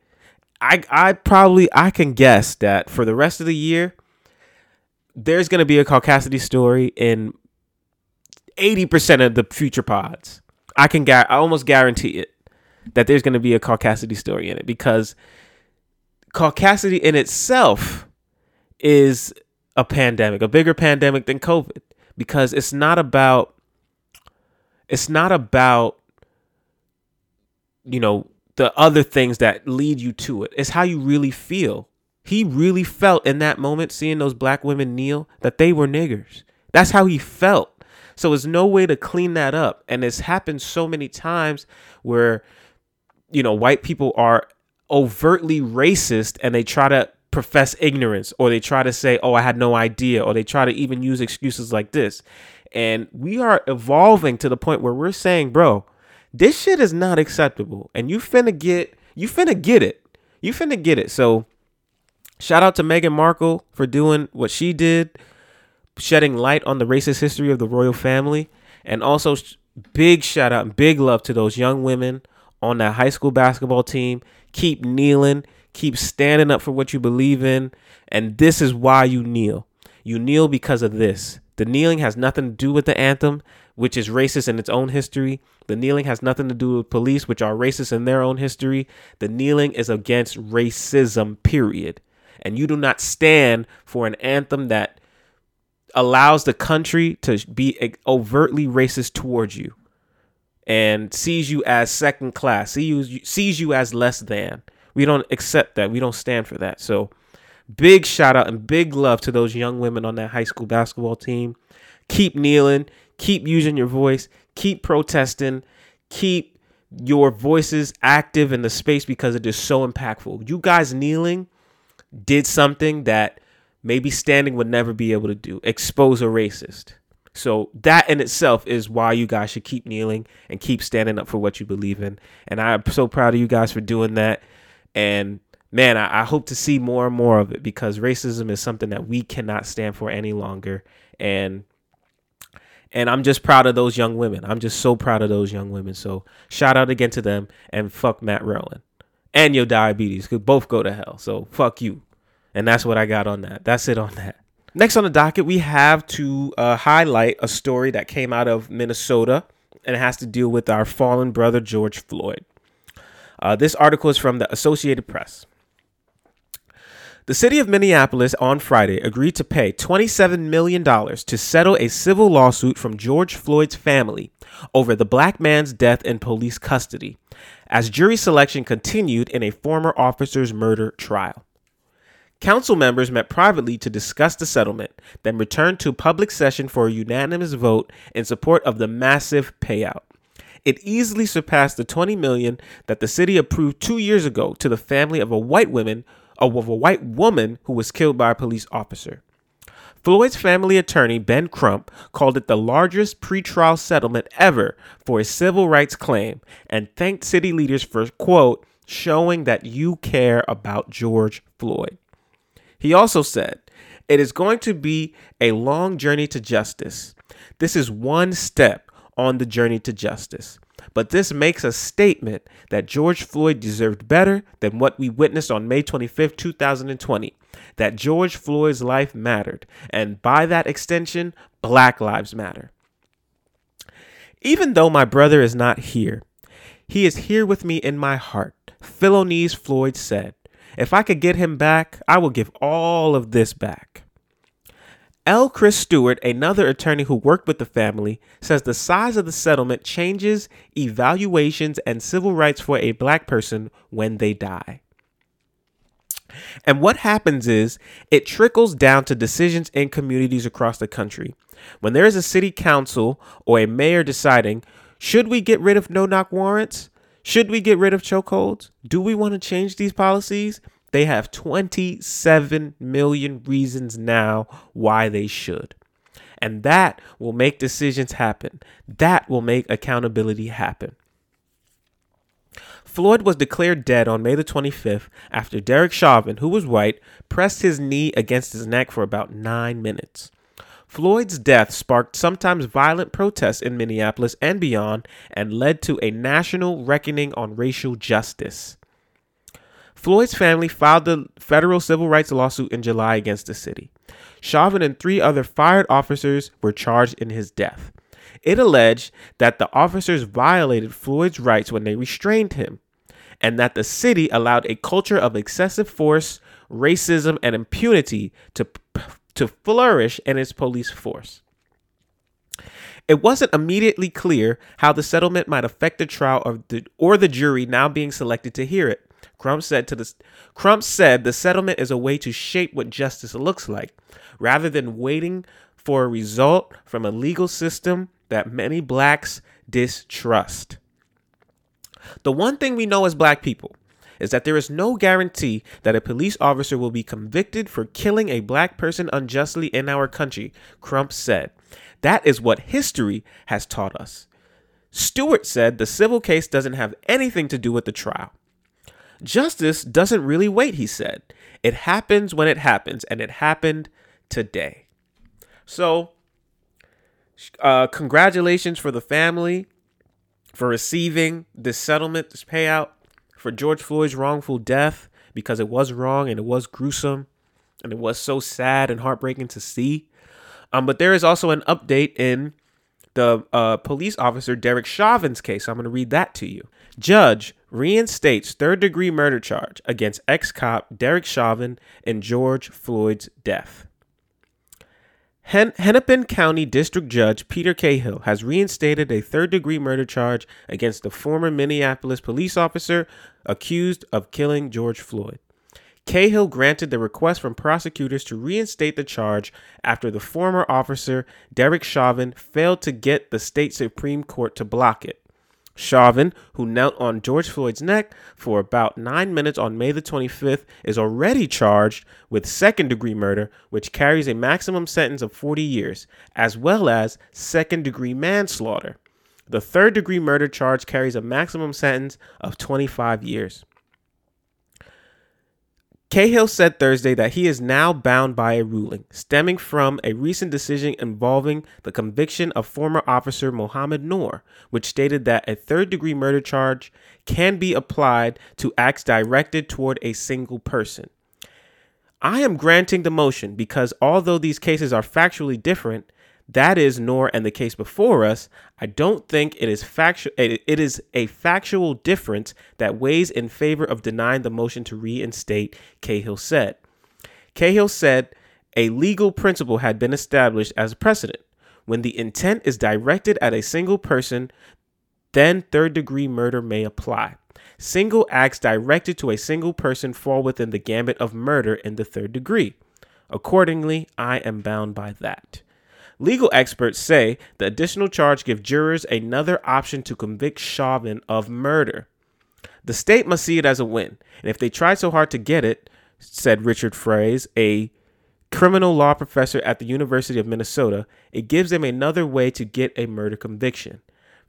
I I probably I can guess that for the rest of the year, there's gonna be a caucasity story in 80% of the future pods. I can gar- I almost guarantee it that there's gonna be a caucasity story in it because caucasity in itself is a pandemic, a bigger pandemic than COVID, because it's not about it's not about you know the other things that lead you to it. It's how you really feel. He really felt in that moment seeing those black women kneel that they were niggers. That's how he felt. So there's no way to clean that up. And it's happened so many times where, you know, white people are overtly racist and they try to profess ignorance or they try to say, oh, I had no idea, or they try to even use excuses like this. And we are evolving to the point where we're saying, bro, this shit is not acceptable. And you finna get, you finna get it. You finna get it. So shout out to Meghan Markle for doing what she did, shedding light on the racist history of the royal family. And also big shout out and big love to those young women on that high school basketball team. Keep kneeling Keep standing up for what you believe in. And this is why you kneel. You kneel because of this. The kneeling has nothing to do with the anthem, which is racist in its own history. The kneeling has nothing to do with police, which are racist in their own history. The kneeling is against racism, period. And you do not stand for an anthem that allows the country to be overtly racist towards you and sees you as second class, sees you, sees you as less than. We don't accept that. We don't stand for that. So, big shout out and big love to those young women on that high school basketball team. Keep kneeling, keep using your voice, keep protesting, keep your voices active in the space because it is so impactful. You guys kneeling did something that maybe standing would never be able to do expose a racist. So that in itself is why you guys should keep kneeling and keep standing up for what you believe in. And I'm so proud of you guys for doing that. And man, I, I, hope to see more and more of it because racism is something that we cannot stand for any longer. And and I'm just proud of those young women. I'm just so proud of those young women. So shout out again to them and fuck Matt Rowland and your diabetes could both go to hell. So fuck you. And that's what I got on that. That's it on that. Next on the docket, we have to uh, highlight a story that came out of Minnesota and it has to deal with our fallen brother George Floyd. Uh, this article is from the Associated Press. The city of Minneapolis on Friday agreed to pay $27 million to settle a civil lawsuit from George Floyd's family over the black man's death in police custody, as jury selection continued in a former officer's murder trial. Council members met privately to discuss the settlement, then returned to public session for a unanimous vote in support of the massive payout. It easily surpassed the 20 million that the city approved 2 years ago to the family of a white woman of a white woman who was killed by a police officer. Floyd's family attorney, Ben Crump, called it the largest pretrial settlement ever for a civil rights claim and thanked city leaders for, quote, showing that you care about George Floyd. He also said, It is going to be a long journey to justice. This is one step on the journey to justice. But this makes a statement that George Floyd deserved better than what we witnessed on May 25, 2020. That George Floyd's life mattered, and by that extension, Black Lives Matter. Even though my brother is not here, he is here with me in my heart, Philonise Floyd said. If I could get him back, I will give all of this back. L. Chris Stewart, another attorney who worked with the family, says the size of the settlement changes evaluations and civil rights for a black person when they die. And what happens is it trickles down to decisions in communities across the country. When there is a city council or a mayor deciding, should we get rid of no knock warrants? Should we get rid of chokeholds? Do we want to change these policies? They have 27 million reasons now why they should. And that will make decisions happen. That will make accountability happen. Floyd was declared dead on May the 25th after Derek Chauvin, who was white, pressed his knee against his neck for about nine minutes. Floyd's death sparked sometimes violent protests in Minneapolis and beyond and led to a national reckoning on racial justice. Floyd's family filed the federal civil rights lawsuit in July against the city. Chauvin and three other fired officers were charged in his death. It alleged that the officers violated Floyd's rights when they restrained him, and that the city allowed a culture of excessive force, racism, and impunity to to flourish in its police force. It wasn't immediately clear how the settlement might affect the trial or the, or the jury now being selected to hear it. Crump said to the Crump said the settlement is a way to shape what justice looks like, rather than waiting for a result from a legal system that many blacks distrust. The one thing we know as black people is that there is no guarantee that a police officer will be convicted for killing a black person unjustly in our country, Crump said. That is what history has taught us. Stewart said the civil case doesn't have anything to do with the trial. Justice doesn't really wait, he said. It happens when it happens, and it happened today. So, uh, congratulations for the family for receiving this settlement, this payout for George Floyd's wrongful death because it was wrong and it was gruesome and it was so sad and heartbreaking to see. Um, but there is also an update in the uh, police officer Derek Chauvin's case. I'm going to read that to you. Judge reinstates third degree murder charge against ex cop Derek Chauvin in George Floyd's death. Hen- Hennepin County District Judge Peter Cahill has reinstated a third degree murder charge against the former Minneapolis police officer accused of killing George Floyd. Cahill granted the request from prosecutors to reinstate the charge after the former officer, Derek Chauvin, failed to get the state Supreme Court to block it. Chauvin, who knelt on George Floyd's neck for about nine minutes on May the 25th, is already charged with second degree murder, which carries a maximum sentence of 40 years, as well as second degree manslaughter. The third degree murder charge carries a maximum sentence of 25 years. Cahill said Thursday that he is now bound by a ruling stemming from a recent decision involving the conviction of former officer Mohamed Noor, which stated that a third degree murder charge can be applied to acts directed toward a single person. I am granting the motion because although these cases are factually different, that is Noor and the case before us, I don't think it is factual it is a factual difference that weighs in favor of denying the motion to reinstate, Cahill said. Cahill said a legal principle had been established as a precedent. When the intent is directed at a single person, then third degree murder may apply. Single acts directed to a single person fall within the gambit of murder in the third degree. Accordingly, I am bound by that. Legal experts say the additional charge gives jurors another option to convict Chauvin of murder. The state must see it as a win, and if they try so hard to get it, said Richard Frase, a criminal law professor at the University of Minnesota, it gives them another way to get a murder conviction.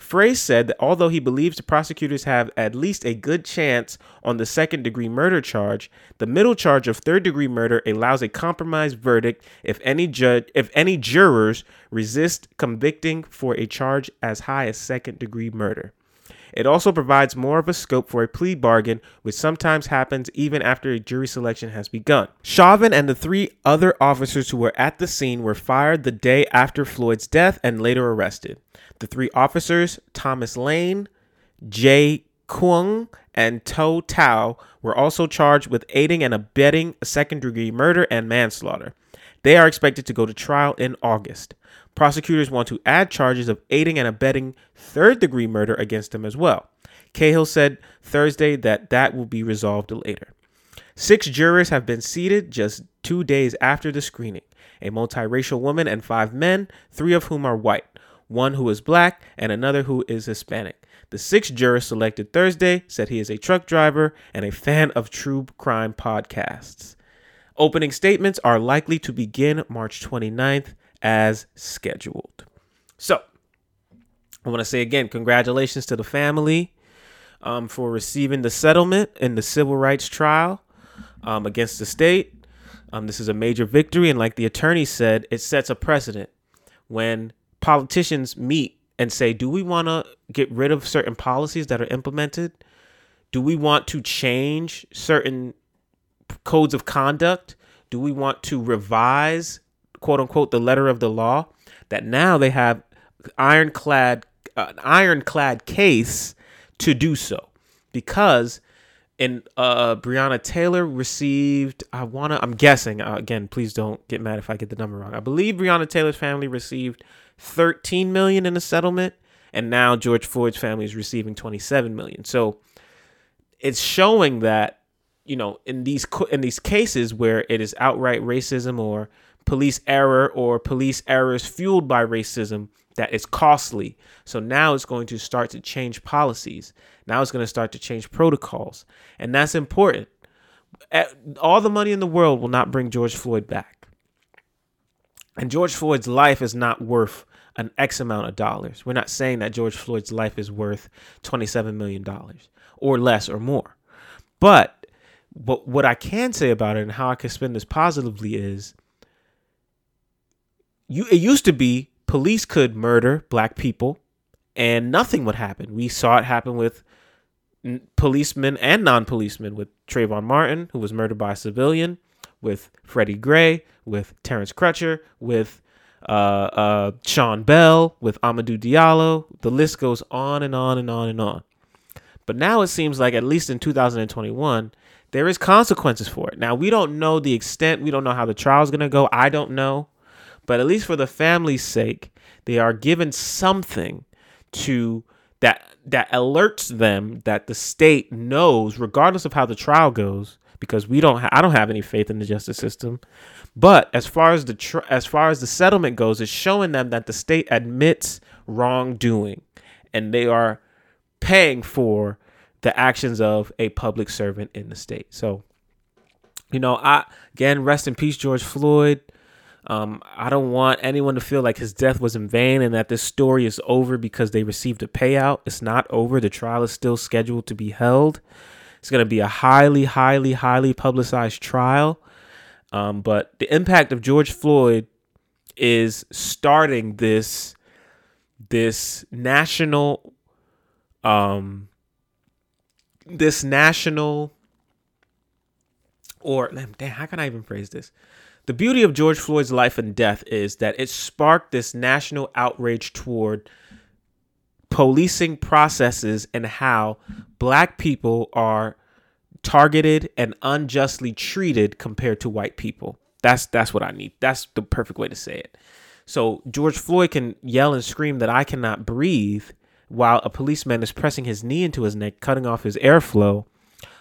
Frey said that although he believes the prosecutors have at least a good chance on the second degree murder charge, the middle charge of third degree murder allows a compromise verdict if any judge if any jurors resist convicting for a charge as high as second degree murder. It also provides more of a scope for a plea bargain, which sometimes happens even after a jury selection has begun. Chauvin and the three other officers who were at the scene were fired the day after Floyd's death and later arrested. The three officers, Thomas Lane, Jay Kueng, and Tou Thao, were also charged with aiding and abetting second degree murder and manslaughter. They are expected to go to trial in August. Prosecutors want to add charges of aiding and abetting third degree murder against him as well. Cahill said Thursday that that will be resolved later. Six jurors have been seated just two days after the screening a multiracial woman and five men, three of whom are white, one who is black, and another who is Hispanic. The sixth juror selected Thursday said he is a truck driver and a fan of true crime podcasts. Opening statements are likely to begin March 29th as scheduled. So, I want to say again, congratulations to the family um, for receiving the settlement in the civil rights trial um, against the state. Um, this is a major victory, and like the attorney said, it sets a precedent when politicians meet and say, "Do we want to get rid of certain policies that are implemented? Do we want to change certain codes of conduct? Do we want to revise, quote unquote, the letter of the law?" That now they have ironclad, uh, ironclad case to do so, because and uh Breonna Taylor received I want to I'm guessing uh, again please don't get mad if I get the number wrong. I believe Breonna Taylor's family received 13 million in a settlement and now George Floyd's family is receiving 27 million. So it's showing that you know in these in these cases where it is outright racism or police error or police errors fueled by racism that is costly. So now it's going to start to change policies. Now it's going to start to change protocols. And that's important. All the money in the world will not bring George Floyd back. And George Floyd's life is not worth an X amount of dollars. We're not saying that George Floyd's life is worth $27 million or less or more. But, but what I can say about it and how I can spin this positively is you it used to be police could murder black people and nothing would happen. We saw it happen with policemen and non-policemen with Trayvon Martin, who was murdered by a civilian, with Freddie Gray, with Terrence Crutcher, with uh, uh, Sean Bell, with Amadou Diallo. The list goes on and on and on and on. But now it seems like, at least in 2021, there is consequences for it. Now we don't know the extent. We don't know how the trial is going to go. I don't know. But at least for the family's sake, they are given something to that that alerts them that the state knows, regardless of how the trial goes, because we don't, ha- I don't have any faith in the justice system. But as far as the tr- as far as the settlement goes, it's showing them that the state admits wrongdoing, and they are paying for the actions of a public servant in the state. So, you know, I again rest in peace, George Floyd. Um, I don't want anyone to feel like his death was in vain and that this story is over because they received a payout. It's not over. The trial is still scheduled to be held. It's going to be a highly, highly, highly publicized trial. Um, but the impact of George Floyd is starting this this national um this national or damn how can I even phrase this? The beauty of George Floyd's life and death is that it sparked this national outrage toward policing processes and how black people are targeted and unjustly treated compared to white people. That's that's what I need. That's the perfect way to say it. So George Floyd can yell and scream that I cannot breathe while a policeman is pressing his knee into his neck, cutting off his airflow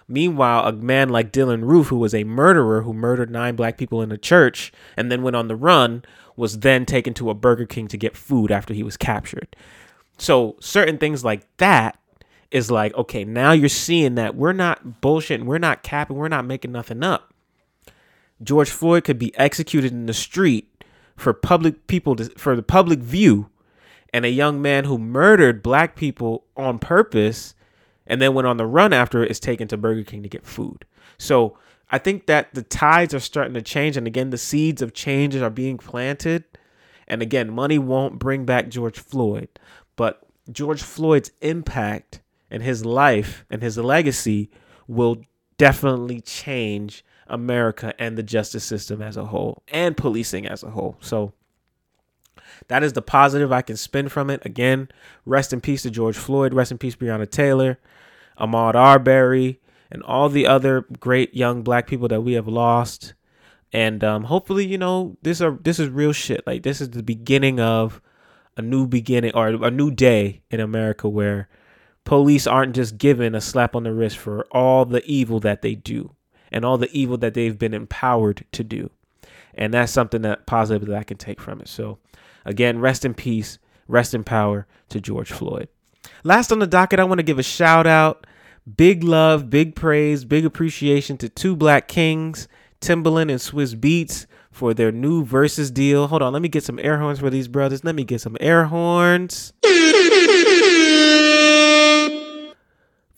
Meanwhile, a man like Dylann Roof, who was a murderer who murdered nine black people in a church and then went on the run, was then taken to a Burger King to get food after he was captured. So, certain things like that is like, okay, now you're seeing that we're not bullshitting, we're not capping, we're not making nothing up. George Floyd could be executed in the street for public people to, for the public view and a young man who murdered black people on purpose and then went on the run after it is taken to Burger King to get food. So I think that the tides are starting to change. And again, the seeds of changes are being planted. And again, money won't bring back George Floyd, but George Floyd's impact and his life and his legacy will definitely change America and the justice system as a whole and policing as a whole. So that is the positive I can spin from it. Again, rest in peace to George Floyd. Rest in peace, Breonna Taylor, Ahmaud Arbery, and all the other great young black people that we have lost. And um, hopefully, you know, this are this is real shit. Like this is the beginning of a new beginning or a new day in America where police aren't just given a slap on the wrist for all the evil that they do and all the evil that they've been empowered to do. And that's something that positive that I can take from it. So Again, rest in peace, rest in power to George Floyd. Last on the docket, I want to give a shout out, big love, big praise, big appreciation to two black kings, Timbaland and Swizz Beatz, for their new Verzuz deal. Hold on, let me get some air horns for these brothers. Let me get some air horns.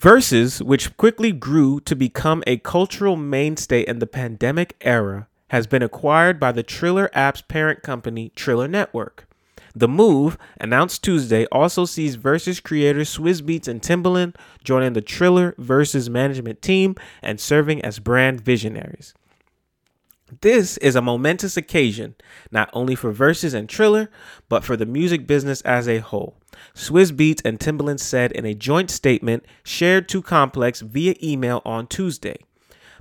Verzuz, which quickly grew to become a cultural mainstay in the pandemic era, has been acquired by the Triller app's parent company, Triller Network. The move, announced Tuesday, also sees Verzuz creators Swizz Beatz and Timbaland joining the Triller Verzuz management team and serving as brand visionaries. This is a momentous occasion, not only for Verzuz and Triller, but for the music business as a whole. Swizz Beatz and Timbaland said in a joint statement shared to Complex via email on Tuesday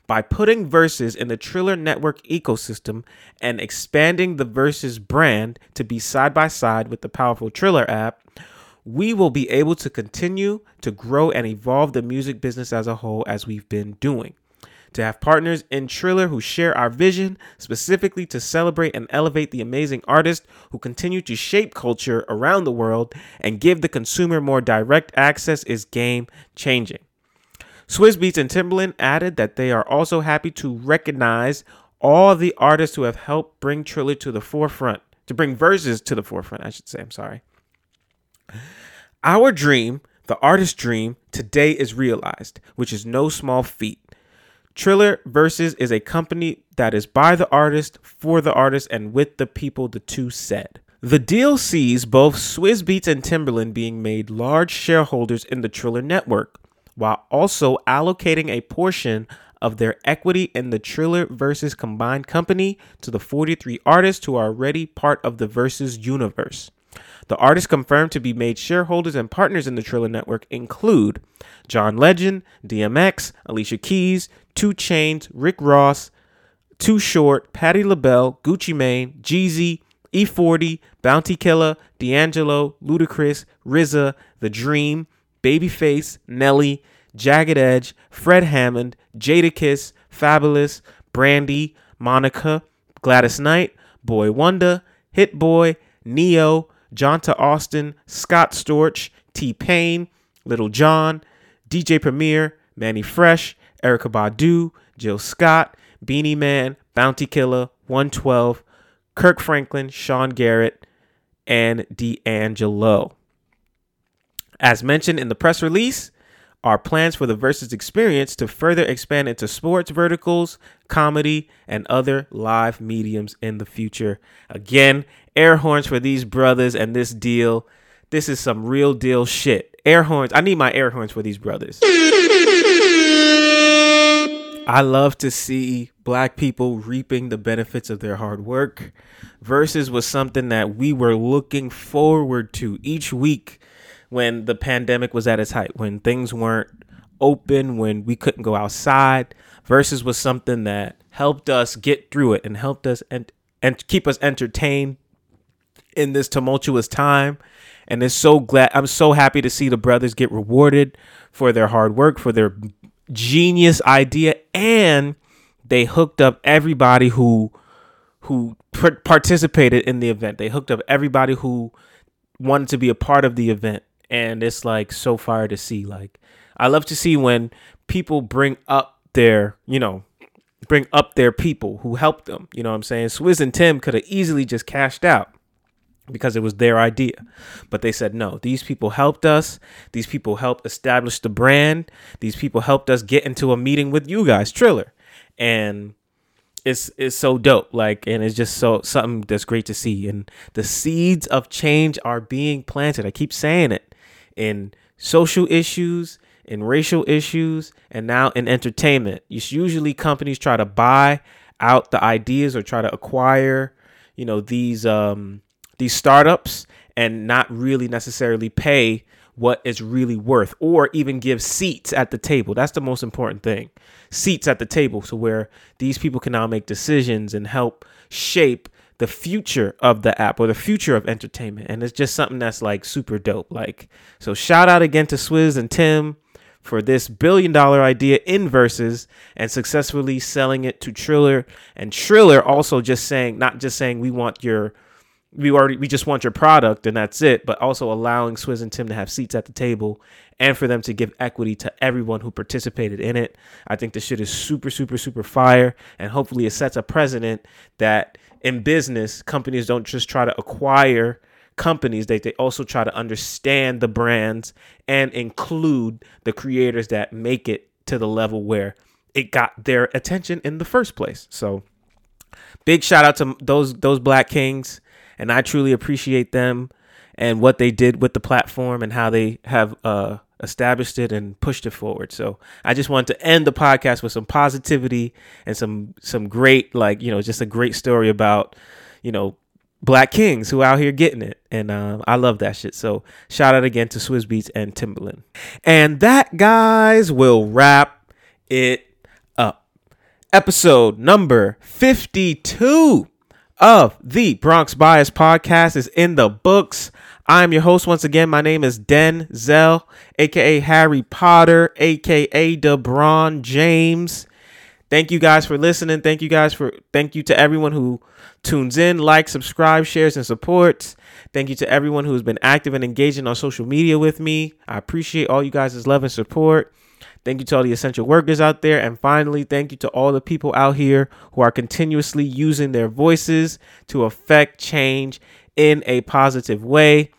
by putting Verzuz in the Triller Network ecosystem and expanding the Verzuz brand to be side by side with the powerful Triller app, we will be able to continue to grow and evolve the music business as a whole as we've been doing. To have partners in Triller who share our vision, specifically to celebrate and elevate the amazing artists who continue to shape culture around the world and give the consumer more direct access, is game changing. Swizz Beatz and Timbaland added that they are also happy to recognize all the artists who have helped bring Triller to the forefront, to bring Verzuz to the forefront, I should say. I'm sorry. Our dream, the artist's dream, today is realized, which is no small feat. Triller Verzuz is a company that is by the artist, for the artist, and with the people, the two said. The deal sees both Swizz Beatz and Timbaland being made large shareholders in the Triller network, while also allocating a portion of their equity in the Triller Verzuz combined company to the 43 artists who are already part of the Verzuz universe. The artists confirmed to be made shareholders and partners in the Triller network include John Legend, DMX, Alicia Keys, 2 Chainz, Rick Ross, Too Short, Patti LaBelle, Gucci Mane, Jeezy, E40, Bounty Killer, D'Angelo, Ludacris, RZA, The Dream, Babyface, Nelly, Jagged Edge, Fred Hammond, Jadakiss, Fabolous, Brandy, Monica, Gladys Knight, Boy Wonder, Hit Boy, Ne-Yo, Johntá Austin, Scott Storch, T Pain, Lil Jon, DJ Premier, Mannie Fresh, Erykah Badu, Jill Scott, Beenie Man, Bounty Killer, 112, Kirk Franklin, Sean Garrett, and D'Angelo. As mentioned in the press release, are plans for the Verzuz experience to further expand into sports verticals, comedy, and other live mediums in the future. Again, air horns for these brothers and this deal. This is some real deal shit. Air horns. I need my air horns for these brothers. I love to see black people reaping the benefits of their hard work. Verzuz was something that we were looking forward to each week when the pandemic was at its height, when things weren't open, when we couldn't go outside. Verzuz was something that helped us get through it and helped us and and keep us entertained in this tumultuous time. And it's so glad I'm so happy to see the brothers get rewarded for their hard work, for their genius idea, and they hooked up everybody who who participated in the event. They hooked up everybody who wanted to be a part of the event and it's like so far to see. Like I love to see when people bring up their, you know, bring up their people who helped them. You know what I'm saying? Swizz and Tim could have easily just cashed out because it was their idea. But they said, no, these people helped us. These people helped establish the brand. These people helped us get into a meeting with you guys, Triller. And it's it's so dope. Like, and it's just so something that's great to see. And the seeds of change are being planted. I keep saying it in social issues, in racial issues, and now in entertainment. It's usually companies try to buy out the ideas or try to acquire, you know, these um these startups and not really necessarily pay what it's really worth or even give seats at the table. That's the most important thing. Seats at the table so where these people can now make decisions and help shape the future of the app or the future of entertainment. And it's just something that's like super dope. Like so shout out again to Swizz and Tim for this billion dollar idea in Verzuz and successfully selling it to Triller and Triller also just saying not just saying we want your we already we just want your product and that's it but also allowing swizz and tim to have seats at the table and for them to give equity to everyone who participated in it i think this shit is super super super fire and hopefully it sets a precedent that in business companies don't just try to acquire companies they, they also try to understand the brands and include the creators that make it to the level where it got their attention in the first place. So big shout out to those those black kings and I truly appreciate them and what they did with the platform and how they have uh, established it and pushed it forward. So I just wanted to end the podcast with some positivity and some some great like you know just a great story about you know black kings who are out here getting it and uh, i love that shit so shout out again to swizz beatz and timbaland and that guys will wrap it up episode number 52 of the Bronx Bias podcast is in the books. I'm your host once again. My name is Denzel, aka Harry Potter, aka DeBron James. Thank you guys for listening. Thank you guys for thank you to everyone who tunes in, likes, subscribes, shares, and supports. Thank you to everyone who's been active and engaging on social media with me. I appreciate all you guys' love and support. Thank you to all the essential workers out there. And finally, thank you to all the people out here who are continuously using their voices to affect change in a positive way.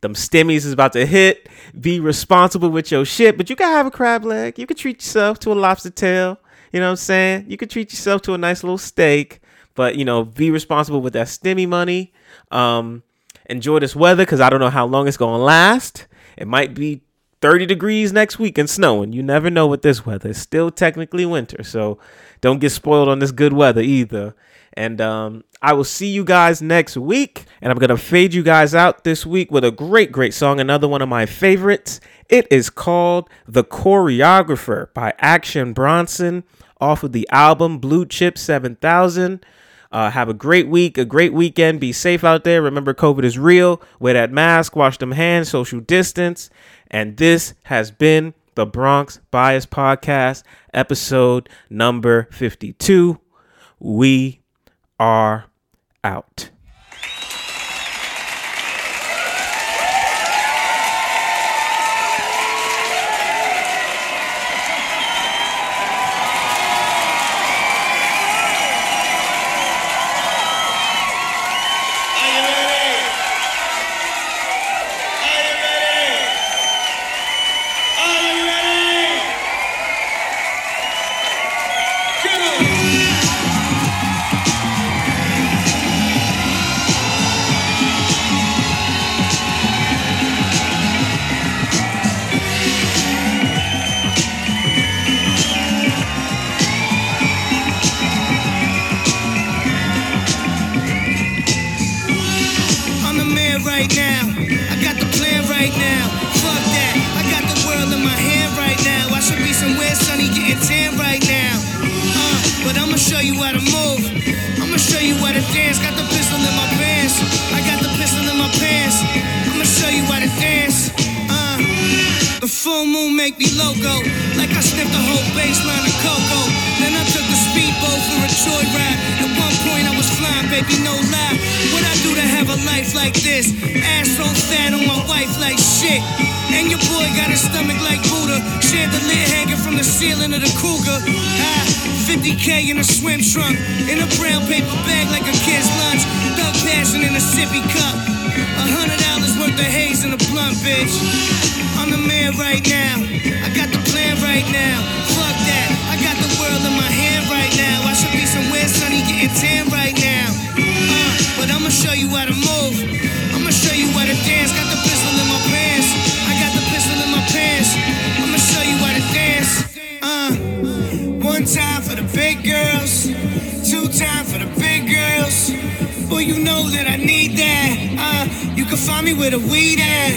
Them stimmies is about to hit. Be responsible with your shit, but you can have a crab leg. You can treat yourself to a lobster tail. You know what I'm saying? You can treat yourself to a nice little steak, but you know, be responsible with that stimmy money. Um, enjoy this weather because I don't know how long it's gonna last. It might be 30 degrees next week and snowing. You never know with this weather. It's still technically winter, so don't get spoiled on this good weather either. And um, I will see you guys next week. And I'm going to fade you guys out this week with a great, great song. Another one of my favorites. It is called The Choreographer by Action Bronson off of the album Blue Chip 7000. Uh, have a great week, a great weekend. Be safe out there. Remember, COVID is real. Wear that mask, wash them hands, social distance. And this has been the Bronx Bias Podcast, episode number 52. We are out. Baby, no lie. What I do to have a life like this? Ass fat on my wife like shit. And your boy got a stomach like Buddha. Chandelier hanging from the ceiling of the Cougar. Ah, 50k in a swim trunk. In a brown paper bag like a kid's lunch. Thug passion in a sippy cup. A hundred dollars worth of haze in a blunt, bitch. I'm the man right now. I got the plan right now. Fuck that. Show you how to move. I'ma show you how to dance. Got the pistol in my pants. I got the pistol in my pants. I'ma show you how to dance. Uh, one time for the big girls. Two time for the big girls. Boy, you know that I need that. Uh, you can find me with a weed at.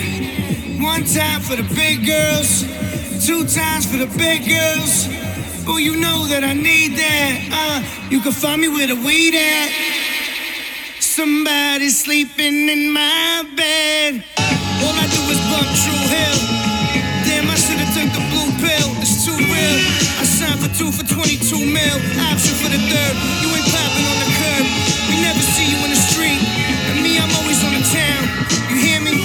One time for the big girls, two times for the big girls. Boy, you know that I need that. Uh, you can find me with a weed at. Somebody sleeping in my bed. All I do is bump through hell. Damn, I should've took the blue pill. It's too real. I signed for two for 22 mil. Option for the third. You ain't popping on the curb. We never see you in the street. And me, I'm always on the town. You hear me?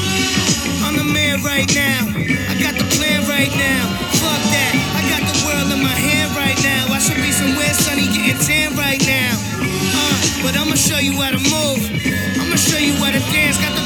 I'm the man right now. I got the plan right now. Fuck that. I got the world in my hand right now. I should be somewhere sunny getting tan right now show you how to move. I'ma show you how to dance. Got the